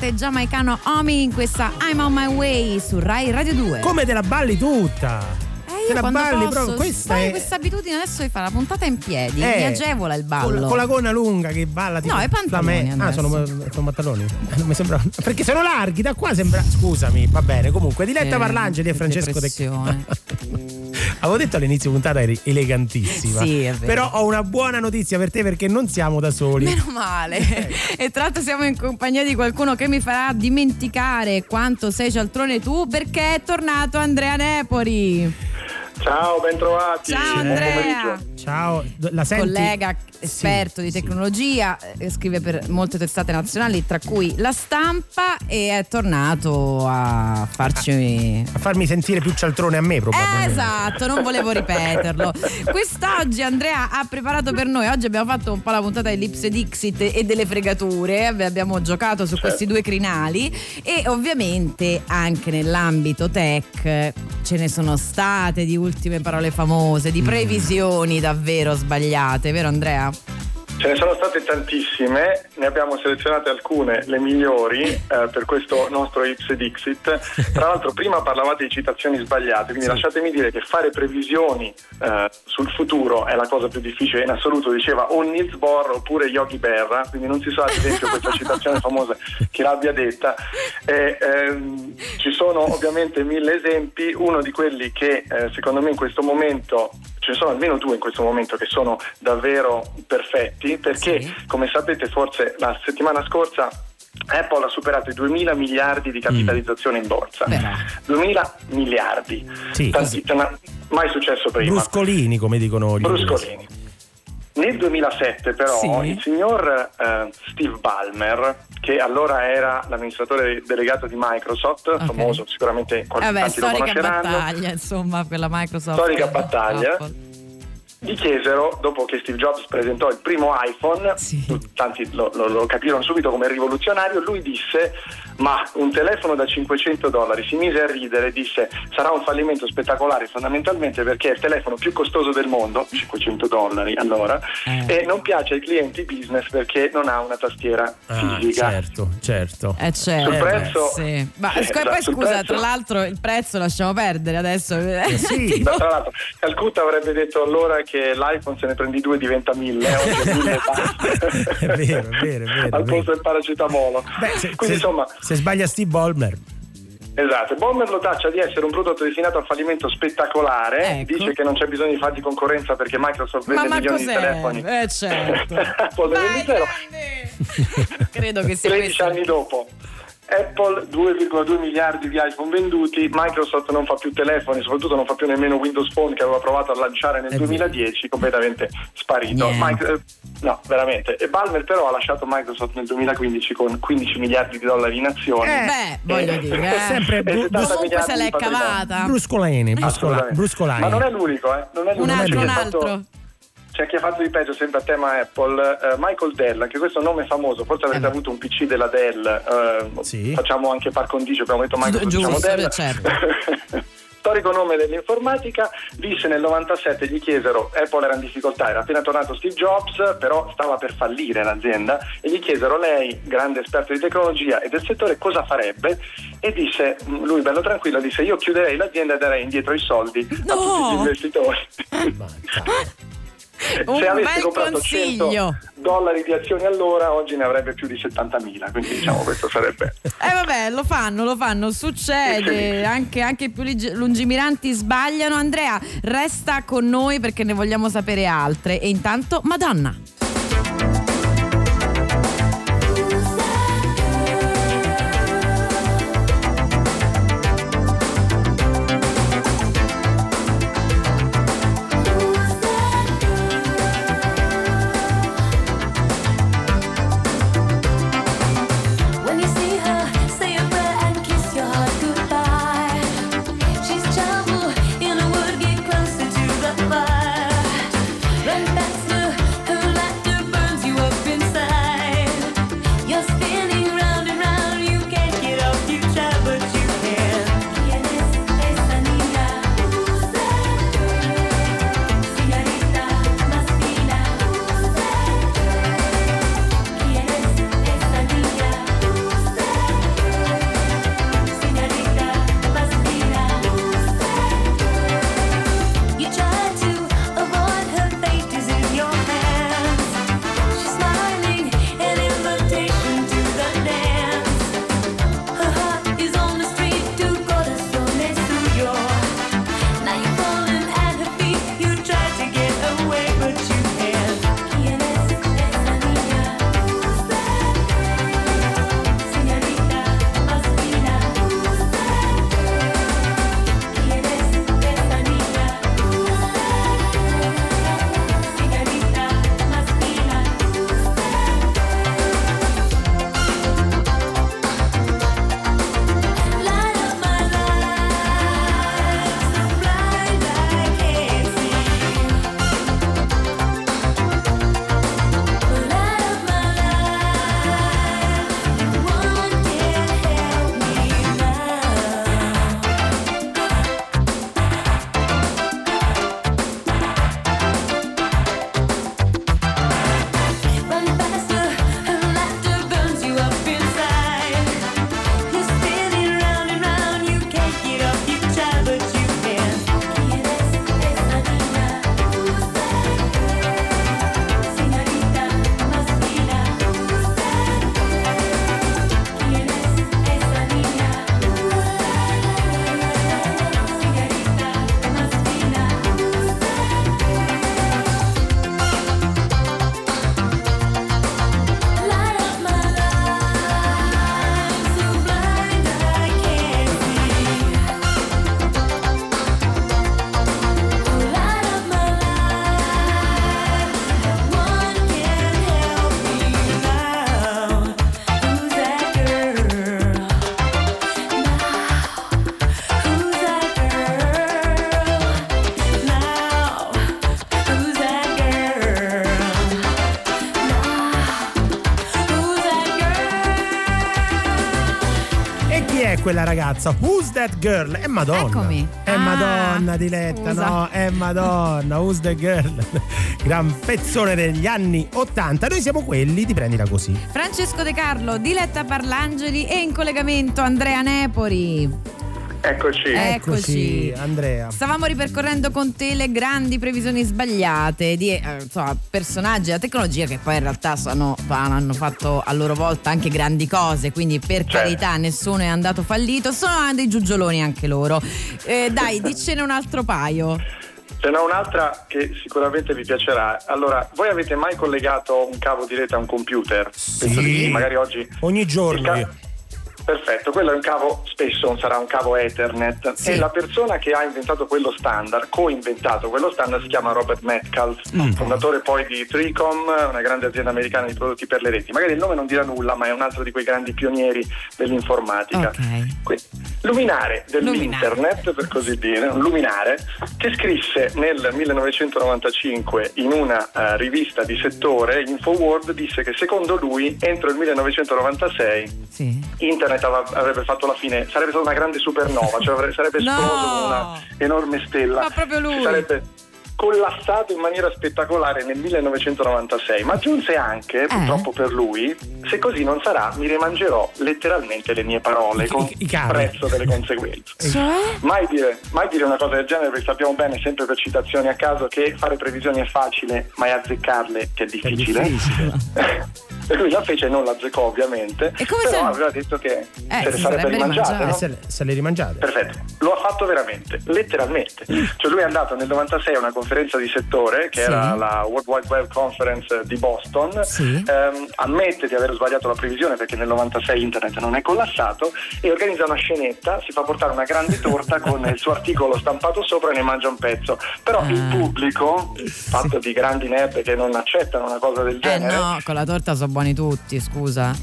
Cantante giamaicano Omi in questa I'm on my way su Rai Radio 2. Come te la balli tutta? Eh, te la balli proprio. Questa poi è. questa abitudine adesso di fare la puntata in piedi, Eh, mi agevola il Con, ballo. la- con la gonna lunga che balla tipo No, i pantaloni Ah, sono, sono pantaloni? Eh, non mi sembra. Perché sono larghi, da qua sembra. Scusami, va bene. Comunque, Diletta Eh, Parlangeli e Francesco De depressione. [laughs] [laughs] Avevo detto all'inizio puntata eri elegantissima. Sì, è vero. Però ho una buona notizia per te perché non siamo da soli. Meno male. [laughs] e tra l'altro siamo in compagnia di qualcuno che mi farà dimenticare quanto sei cialtrone tu perché è tornato Andrea Nepori. Ciao, bentrovati. Ciao Buon Andrea. pomeriggio. Ciao, la senti? collega esperto di tecnologia, eh, scrive per molte testate nazionali, tra cui La Stampa, e è tornato a farci. A farmi sentire più cialtrone a me, probabilmente. Esatto, non volevo ripeterlo. [laughs] Quest'oggi Andrea ha preparato per noi, oggi abbiamo fatto un po' la puntata dell'Ips Dixit e delle fregature, abbiamo giocato su questi due crinali e ovviamente anche nell'ambito tech ce ne sono state di ultime parole famose, di previsioni davvero sbagliate, vero Andrea? Ce ne sono state tantissime, ne abbiamo selezionate alcune, le migliori, eh, per questo nostro Ips Dixit. Tra l'altro prima parlavate di citazioni sbagliate, quindi lasciatemi dire che fare previsioni eh, sul futuro è la cosa più difficile in assoluto, diceva o Niels Bohr oppure Yogi Berra, quindi non si sa ad esempio [laughs] questa citazione famosa chi l'abbia detta. E, ehm, ci sono ovviamente mille esempi, uno di quelli che eh, secondo me in questo momento ce ne sono almeno due in questo momento che sono davvero perfetti perché come sapete forse la settimana scorsa Apple ha superato i 2000 miliardi di capitalizzazione in borsa. 2000 miliardi. Sì, Tanti- ma- mai successo prima. Bruscolini, come dicono gli inglesi. Nel 2007 però Sì. il signor eh, Steve Ballmer che allora era l'amministratore delegato di Microsoft famoso sicuramente qual- Vabbè, tanti lo storica battaglia, insomma, quella Microsoft. Storica battaglia. Apple. gli chiesero, dopo che Steve Jobs presentò il primo iPhone, tanti lo, lo- lo capirono subito come rivoluzionario, lui disse ma un telefono da 500 dollari, si mise a ridere e disse sarà un fallimento spettacolare fondamentalmente perché è il telefono più costoso del mondo, 500 dollari allora, e non piace ai clienti business perché non ha una tastiera Ah, fisica. certo, certo. Eh certo. Sul prezzo- sì. Ma Eh, poi scusa, prezzo- tra l'altro il prezzo lasciamo perdere adesso. Eh [laughs] sì, tra l'altro Calcutta avrebbe detto allora che l'iPhone se ne prendi due diventa mille, oggi è mille. [laughs] È vero, è vero, è vero. al posto del paracetamolo. Beh, se, Quindi se- insomma, se sbaglia Steve Ballmer. esatto, Bomber lo taccia di essere un prodotto destinato al fallimento spettacolare, dice che non c'è bisogno di fare di concorrenza perché Microsoft vende ma milioni di cos'è? telefoni. Eh certo. [laughs] Credo che sia 13 questo. anni dopo. Apple 2,2 miliardi di iPhone venduti, Microsoft non fa più telefoni, soprattutto non fa più nemmeno Windows Phone che aveva provato a lanciare nel 2010, completamente sparito. Mic- eh, no, veramente. E Balmer però ha lasciato Microsoft nel 2015 con 15 miliardi di dollari in azioni. Eh, beh, voglio dire, [laughs] eh. Sempre bru- 70 Comunque miliardi se l'è cavata. Bruscolini, bruscolani. Ma non è l'unico, eh? Non è l'unico. Un altro, un ha fatto- altro. C'è chi ha fatto di peggio sempre a tema Apple, eh, Michael Dell, anche questo è nome famoso, forse avrete avuto un PC della Dell, eh, facciamo anche par condicio, abbiamo detto Microsoft, diciamo Giusto, Dell. certo. [laughs] Storico nome dell'informatica, disse nel 97, gli chiesero, Apple era in difficoltà, era appena tornato Steve Jobs, però stava per fallire l'azienda, e gli chiesero lei, grande esperto di tecnologia e del settore, cosa farebbe? E disse, lui bello tranquillo, disse io chiuderei l'azienda e darei indietro i soldi a tutti gli investitori. [laughs] Un Se avesse bel comprato consiglio. 100 dollari di azioni all'ora, oggi ne avrebbe più di 70.000, quindi diciamo questo sarebbe... [laughs] Eh vabbè, lo fanno, lo fanno, succede, anche, anche i più lungimiranti sbagliano. Andrea, resta con noi perché ne vogliamo sapere altre. E intanto, Madonna. Quella ragazza? Who's that girl? È Madonna. Eccomi. È Ah, Madonna, Diletta, no? È Madonna. Who's that girl? [laughs] Gran pezzone degli anni 80. Noi siamo quelli di prendila così. Francesco De Carlo, Diletta Parlangeli e in collegamento Andrea Nepori. Eccoci. Eccoci. Andrea. Stavamo ripercorrendo con te le grandi previsioni sbagliate di eh, insomma, personaggi della tecnologia che poi in realtà sono- hanno fatto a loro volta anche grandi cose, quindi per Certo. carità nessuno è andato fallito, sono dei giugioloni anche loro. Eh, dai, [laughs] dicene un altro paio. Ce n'è un'altra che sicuramente vi piacerà. Allora, voi avete mai collegato un cavo di rete a un computer? Penso di sì, magari oggi. Ogni giorno. Perfetto, quello è un cavo, spesso sarà un cavo Ethernet Sì. e la persona che ha inventato quello standard, co-inventato quello standard si chiama Robert Metcalf, Mm. fondatore poi di Tricom, una grande azienda americana di prodotti per le reti. Magari il nome non dirà nulla, ma è un altro di quei grandi pionieri dell'informatica. Que- luminare dell'internet, per così dire, un luminare, che scrisse nel 1995 in una eh, rivista di settore, InfoWorld, disse che secondo lui entro il 1996 internet ava- avrebbe fatto la fine, sarebbe stata una grande supernova, cioè sarebbe [laughs] No! esploso come una enorme stella. Ma proprio lui. Si sarebbe collassato in maniera spettacolare nel 1996, ma aggiunse anche, purtroppo per lui, se così non sarà, mi rimangerò letteralmente le mie parole con i cavi. prezzo delle conseguenze. [laughs] Cioè? Mai dire, mai dire una cosa del genere perché sappiamo bene, sempre per citazioni a caso, che fare previsioni è facile, ma è azzeccarle che è difficile. [laughs] e lui la fece e non la azzeccò ovviamente, E come però se- aveva detto che Eh, se le sarebbe rimangiate. no? Eh, se, le- se le rimangiate. Perfetto, lo ha fatto veramente, letteralmente. Cioè lui è andato nel 96 a una conferenza di settore che Sì. era la World Wide Web Conference di Boston, Sì. Ehm, ammette di aver sbagliato la previsione perché nel 96 internet non è collassato e organizza una scenetta, si fa portare una grande torta [laughs] con il suo articolo stampato sopra e ne mangia un pezzo. Però il Ah. pubblico, fatto di grandi nerd che non accettano una cosa del Eh genere, no, con la torta sono buoni tutti, scusa.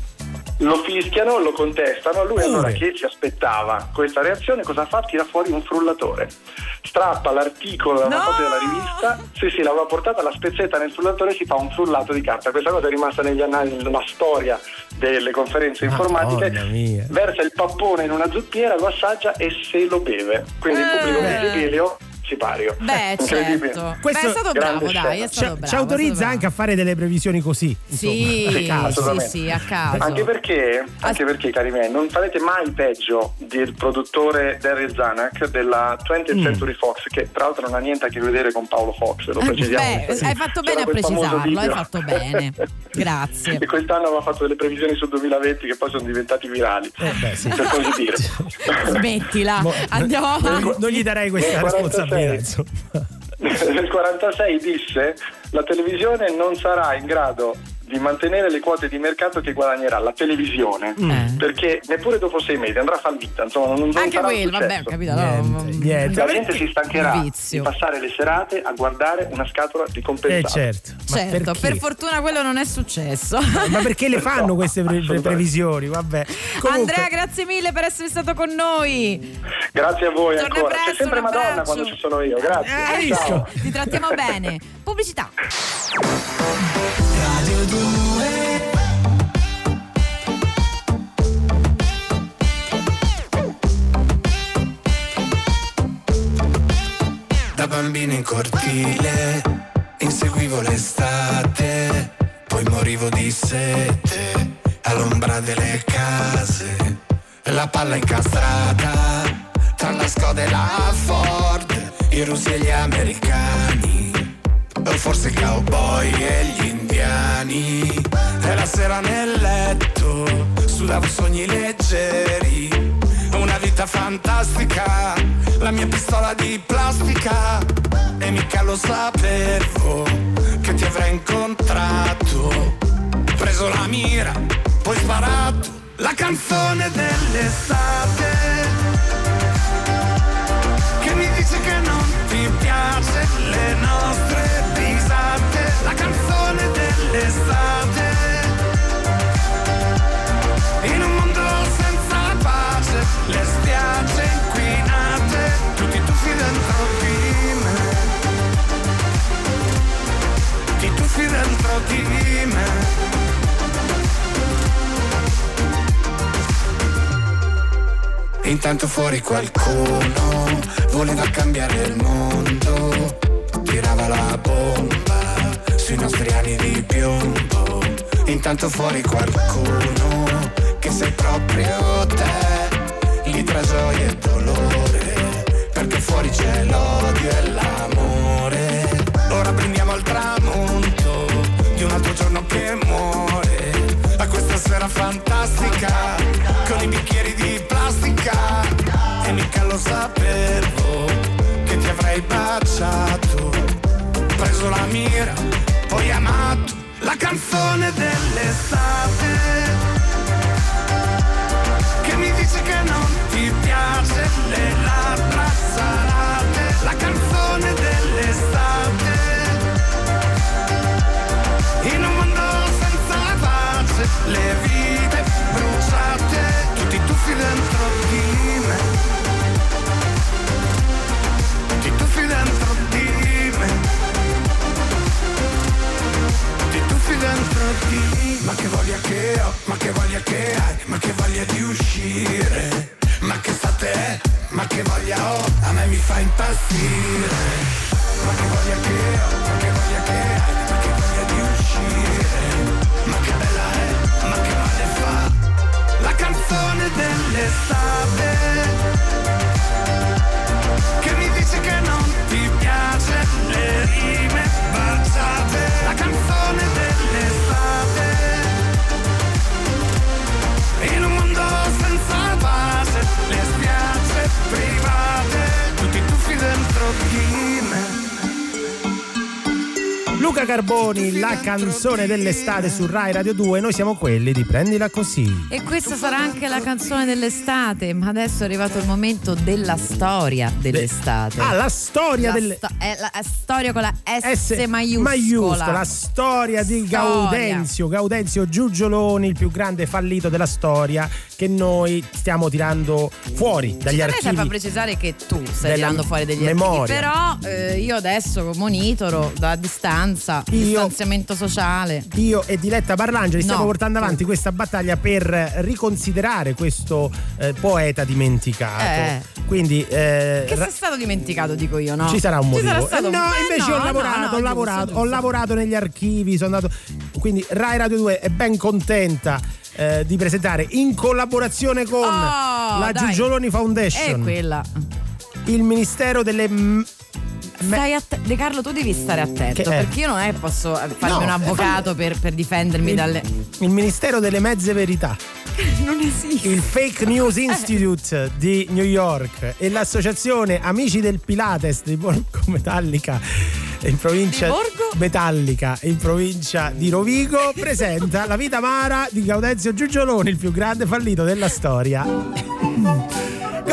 lo fischiano, lo contestano. Lui allora che si aspettava questa reazione, cosa fa? Tira fuori un frullatore. Strappa l'articolo da una copia della rivista, sì sì, l'aveva portata, la spezzetta nel frullatore e si fa un frullato di carta. Questa cosa è rimasta negli annali nella storia delle conferenze informatiche. Madonna. Versa il pappone in una zuppiera, lo assaggia e se lo beve. Quindi il pubblico Eh. visibilio sipario. Beh, certo. Beh, è stato bravo, dai, è scena. stato Ci, bravo. ci autorizza anche a fare delle previsioni così. Sì, sì, caso. Assolutamente. sì, a caso. Anche perché, anche perché, cari miei, non farete mai peggio del produttore Daryl Zanuck della 20th Mm. Century Fox, che tra l'altro non ha niente a che vedere con Paolo Fox, lo precisiamo. Eh, Beh, hai fatto bene C'era a precisarlo, hai fatto bene. Grazie. [laughs] E quest'anno aveva fatto delle previsioni sul 2020 che poi sono diventati virali, per così dire. [laughs] Smettila, Mo- andiamo avanti. Non, gli darei questa Nel 46. responsabilità, insomma. Nel 46 disse la televisione non sarà in grado di mantenere le quote di mercato che guadagnerà la televisione Mm. perché neppure dopo sei mesi andrà fallita insomma non, non Anche quello, vabbè, capito. Niente, no, niente. la gente si stancherà di passare le serate a guardare una scatola di Eh compensato certo. Ma Certo, perché? per fortuna quello non è successo. Ma perché le fanno queste pre- pre- previsioni? Vabbè. Comunque, Andrea, grazie mille per essere stato con noi. grazie a voi Torna ancora presto, c'è sempre Madonna abbraccio. quando ci sono io grazie ciao visto? Ti trattiamo bene. Pubblicità. 2 Da bambino in cortile inseguivo l'estate, poi morivo di sete all'ombra delle case. La palla incastrata tra la Skoda e la Ford, i russi e gli americani, forse cowboy e gli indiani. E la sera nel letto sudavo sogni leggeri, una vita fantastica, la mia pistola di plastica e mica lo sapevo che ti avrei incontrato. Preso la mira, poi sparato la canzone dell'estate che mi dice che non ti piace le nostre Intanto fuori qualcuno voleva cambiare il mondo, tirava la bomba sui nostri anni di piombo. Intanto fuori qualcuno che sei proprio te, lì tra gioia e dolore, perché fuori c'è l'odio e l'amore. Ora brindiamo al tramonto di un altro giorno che muore, a questa sera fantastica, con i bicchieri di plastica, lo sapevo che ti avrei baciato, preso la mira, poi amato, la canzone dell'estate, che mi dice che non ti piace le labbra salate, la canzone dell'estate, ma che voglia che ho, ma che voglia che hai, ma che voglia di uscire, ma che state è, ma che voglia ho, a me mi fa impazzire, ma che voglia che ho, ma che voglia che hai, ma che voglia di uscire, ma che bella è, ma che male fa, la canzone dell'estate, Luca Carboni, la canzone dell'estate su Rai Radio 2, noi siamo quelli di Prendila Così. E questa sarà anche la canzone dell'estate, ma adesso è arrivato il momento della storia dell'estate. Ah, la storia La delle- sto- è la, è storia con la S, S maiuscola. maiuscola, la storia di Storia. Gaudenzio, Gaudenzio Giugioloni, il più grande fallito della storia che noi stiamo tirando fuori dagli tenete archivi. a precisare che tu stai tirando fuori degli memoria. archivi, però eh, io adesso monitoro da distanza, distanziamento sociale. Io e Diletta Parlangeli stiamo No, portando avanti questa battaglia per riconsiderare questo eh, poeta dimenticato. Eh. Quindi eh, Che ra- sei stato dimenticato, dico io, no? Ci sarà un motivo. Stato Eh, no, un- eh, invece no, ho no, lavorato, no, ho lavorato, giusto. ho lavorato negli archivi, sono andato. Quindi Rai Radio 2 è ben contenta eh, di presentare in collaborazione con Oh, la dai. Giugioloni Foundation. È quella. Il Ministero delle Stai atte- De Carlo, tu devi stare attento Che è? perché io non è posso eh, farmi No, un eh, avvocato per, per difendermi dalle. il Ministero delle mezze verità. [laughs] Non esiste. Il Fake News [laughs] Institute di New York e l'associazione Amici del Pilates di Borgo Metallica in provincia Di Borgo? Metallica in provincia di Rovigo [laughs] presenta La vita amara di Gaudenzio Giugioloni, il più grande fallito della storia.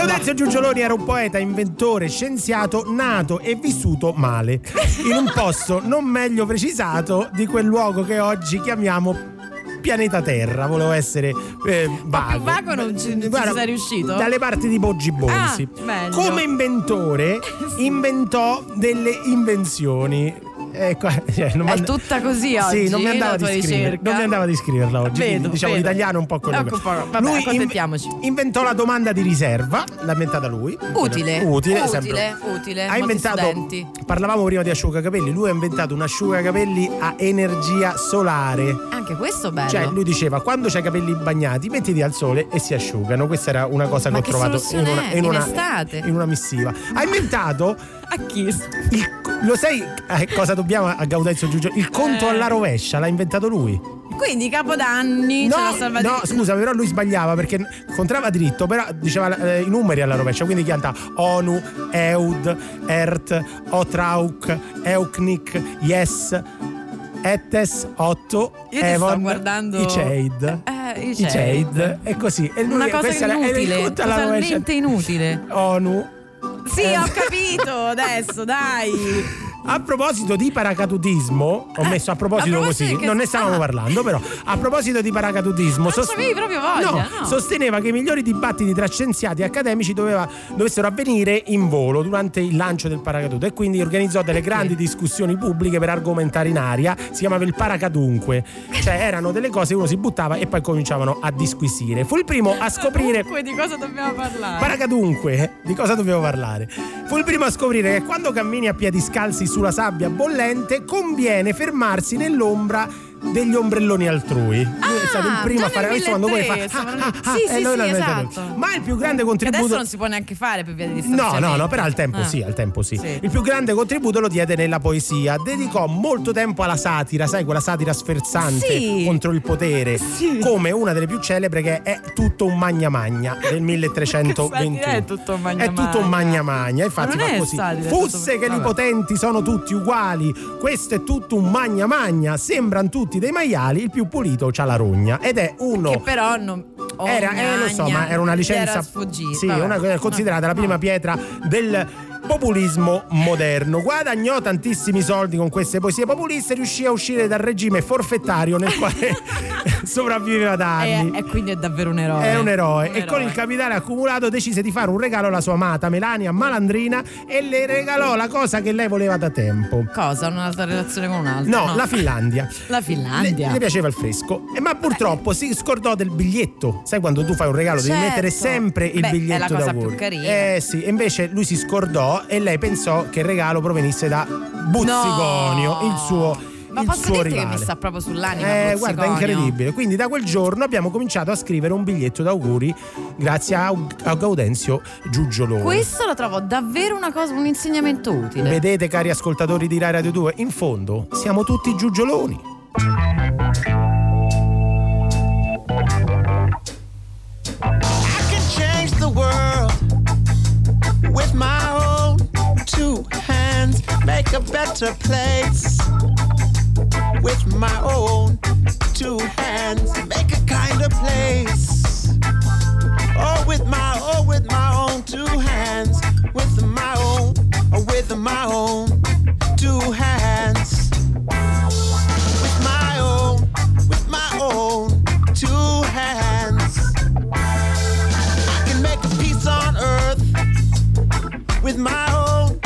Gaudenzio Giugioloni era un poeta, inventore, scienziato, nato e vissuto male, in un posto non meglio precisato di quel luogo che oggi chiamiamo pianeta Terra. Volevo essere eh, vago. più vago non ci- non ci Guarda, sei riuscito? Dalle parti di Poggi Bonzi. Ah. Come inventore, inventò delle invenzioni. Ecco, [laughs] cioè, non È tutta così oggi, Sì, non mi andava di ricerca? Non mi andava di scriverla oggi. Vedo, quindi, diciamo vedo. l'italiano un po' quello Ecco vabbè, Lui in- inventò la domanda di riserva, l'ha inventata lui. Utile. Utile, Utile, sempre. utile. Ha inventato, studenti. parlavamo prima di asciugacapelli, lui ha inventato un asciugacapelli a energia solare. Anche questo bello. Cioè, lui diceva: quando c'hai i capelli bagnati, mettiti al sole e si asciugano. Questa era una cosa Ma che ho trovato in una, in, una, in una missiva. Ha inventato. A chi? lo sai eh, cosa dobbiamo a Gaudenzio Giugio? Il conto Eh. alla rovescia l'ha inventato lui. Quindi Capodanni No, no, scusa, però lui sbagliava perché contava dritto, però diceva eh, i numeri alla rovescia, quindi canta ONU, EUD, ERT, OTRAUC, EUCNIC, YES, ETES, 8, Io ti Evon, sto guardando- ICEID. Eh, i ICEID, è così. E lui- Una cosa inutile, conto alla rovescia. totalmente inutile. ONU. Sì, Eh. ho capito adesso, dai. [laughs] A proposito di paracadutismo, ho messo a proposito, a proposito così, che- non ne stavamo ah. parlando, però a proposito di paracadutismo, proprio voglia, no. sosteneva che i migliori dibattiti tra scienziati e accademici doveva- dovessero avvenire in volo durante il lancio del paracadute e quindi organizzò delle grandi discussioni pubbliche per argomentare in aria, si chiamava il paracadunque, cioè erano delle cose uno si buttava e poi cominciavano a disquisire. Fu il primo a scoprire Comunque, di cosa dobbiamo parlare? Paracadunque, di cosa dobbiamo parlare? Fu il primo a scoprire che quando cammini a piedi scalzi sulla sabbia bollente conviene fermarsi nell'ombra degli ombrelloni altrui. Lui è stato il primo a fare questo quando poi fa 1003, ah, ah, ah, Sì, e sì, sì, esatto. Ma il più grande Che contributo adesso non si può neanche fare per via di No, no, no, però al tempo Ah. sì, al tempo sì. Il più grande contributo lo diede nella poesia. Dedicò molto tempo alla satira, sai, quella satira sferzante Sì. contro il potere, come una delle più celebre che è Tutto un magna magna [laughs] del 1321. Satira è tutto un magna È tutto un magna magna, infatti fa così. satira, Fusse tutto- che vabbè. i potenti sono tutti uguali, questo è tutto un magna magna, sembrano tutti dei maiali, il più pulito c'ha la rogna ed è uno Che però non. era, eh, lo so, ma era una licenza. Era sfuggita. Sì, una, considerata la prima pietra del populismo moderno. Guadagnò tantissimi soldi con queste poesie populiste e riuscì a uscire dal regime forfettario nel quale [laughs] sopravviveva da anni. E, e quindi è davvero un eroe. È un eroe Un e con il capitale accumulato decise di fare un regalo alla sua amata Melania Malandrina e le regalò la cosa che lei voleva da tempo. Cosa? Un'altra relazione con un altro? No, la Finlandia. La Le, Finlandia. le piaceva il fresco, Eh, ma purtroppo si scordò del biglietto. Sai quando tu fai un regalo devi Certo. mettere sempre il Beh, è biglietto la cosa d'augurio. più carina. Eh sì, e invece lui si scordò e lei pensò che il regalo provenisse da Buzziconio, No. il suo Ma il posso suo dirti che rivale. mi sta proprio sull'anima? Eh, guarda, è Buzziconio? incredibile. Quindi da quel giorno abbiamo cominciato a scrivere un biglietto d'auguri grazie a, a Gaudenzio Giugioloni. Questo lo trovo davvero una cosa, un insegnamento utile. Vedete, cari ascoltatori di Rai Radio 2, in fondo siamo tutti giugioloni. Make a better place. With my own two hands, make a kinder place. Oh, with my, oh, with my own two hands, with my own, oh, with my own two hands. With my own, with my own two hands. I can make a peace on earth with my own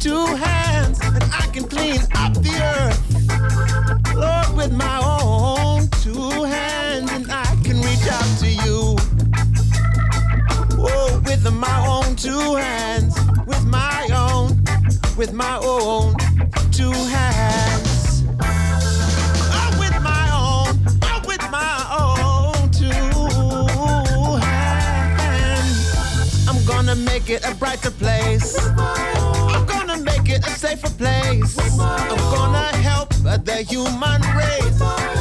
two hands, and I can clean up the earth, Lord, with my own two hands, and I can reach out to you. Oh, with my own two hands, with my own, with my own two hands. Oh, with my own, oh, with my own two hands. I'm gonna make it a brighter place. A safer place. I'm gonna help the human race.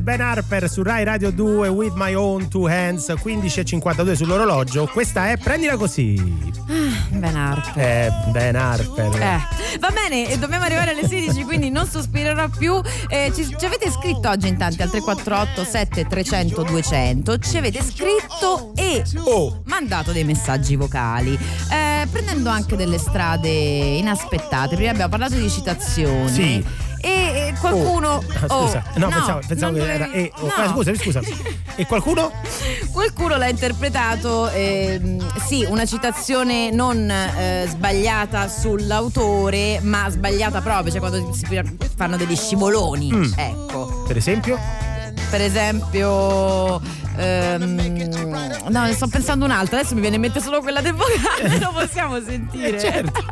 Ben Harper su Rai Radio 2 with my own two hands 15.52 sull'orologio. Questa è prendila così. Ben Harper. Eh, Ben Harper. Eh, va bene, e dobbiamo arrivare alle 16, quindi non sospirerò più. Eh, ci, ci avete scritto oggi in tanti al 348 7300 200. Ci avete scritto e Oh. mandato dei messaggi vocali, eh, prendendo anche delle strade inaspettate. Prima abbiamo parlato di citazioni. Sì. E, qualcuno. Ah, scusa, oh, no, pensavo, pensavo che era. eh, oh, no. ah, scusa, scusa. E qualcuno? Qualcuno l'ha interpretato, ehm, sì, una citazione non eh, sbagliata sull'autore, ma sbagliata proprio, cioè quando si fanno degli scivoloni. Mm. Ecco. Per esempio? Per esempio, Ehm, no, ne sto pensando un'altra, adesso mi viene in mente solo quella del vocale, lo possiamo sentire. certo.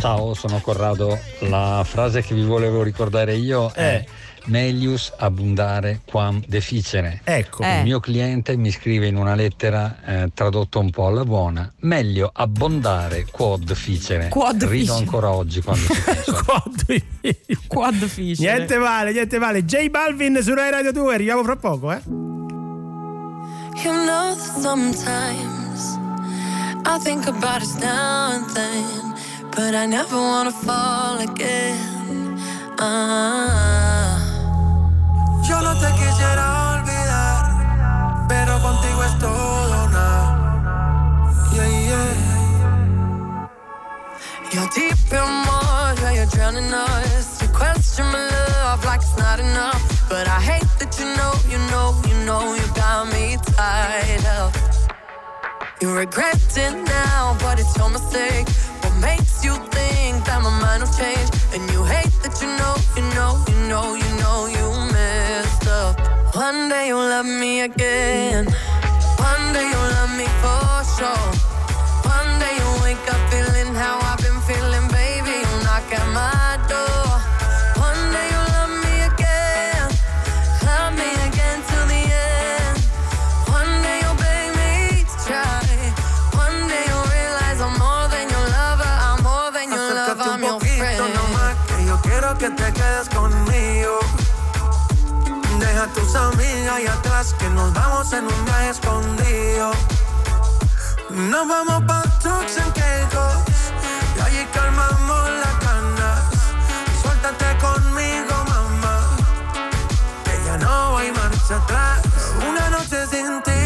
Ciao, sono Corrado. La frase che vi volevo ricordare io è Melius abundare quam deficere. Ecco. Il mio cliente mi scrive in una lettera eh, tradotto un po' alla buona, meglio abbondare quod deficere. Quod Rido deficere. ancora oggi quando ci penso. [laughs] Quad fish. Niente male, niente male. J Balvin su Rai Radio 2, arriviamo fra poco, eh. You know that sometimes I think about us now and then, but I never wanna fall again. Ah. Yo no te quisiera olvidar, pero contigo es todo nada. Yeah, yeah. You're deep in water, you're drowning us. You question my love like it's not enough. But I hate that you know, you know, you know, you got me tied up. You regret it now, but it's your mistake. What makes you think that my mind will change? And you hate that you know, you know, you know, you know, you up. One day you'll love me again. One day you'll love me for sure. One day you'll wake up feeling how I've amigas ahí atrás, que nos vamos en un viaje escondido. Nos vamos pa' Turks and Caicos, y allí calmamos las ganas. Suéltate conmigo, mamá, que ya no hay marcha atrás. Una noche sin ti,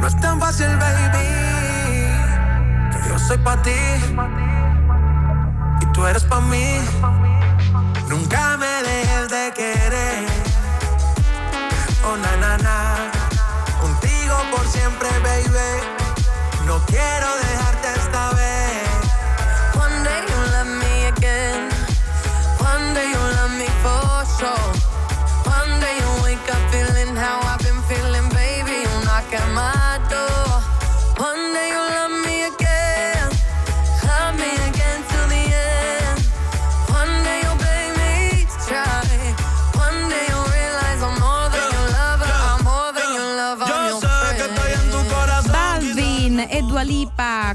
no es tan fácil, baby. Que yo soy pa' ti y tú eres pa' mí. Nunca me dejes de querer. Oh, na. Contigo por siempre, baby. No quiero dejarte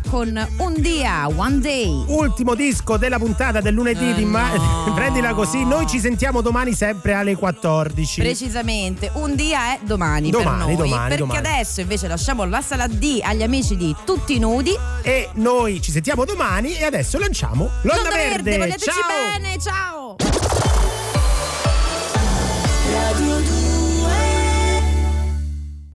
con Un dia, One Day. Ultimo disco della puntata del lunedì Eh, di ma- no. [laughs] Prendila così, noi ci sentiamo domani sempre alle 14. Precisamente, un dia è domani, Domani, per noi. domani, perché domani. adesso invece lasciamo la sala D agli amici di Tutti Nudi. E noi ci sentiamo domani e adesso lanciamo l'onda, L'onda verde, vogliateci Ciao! bene, ciao!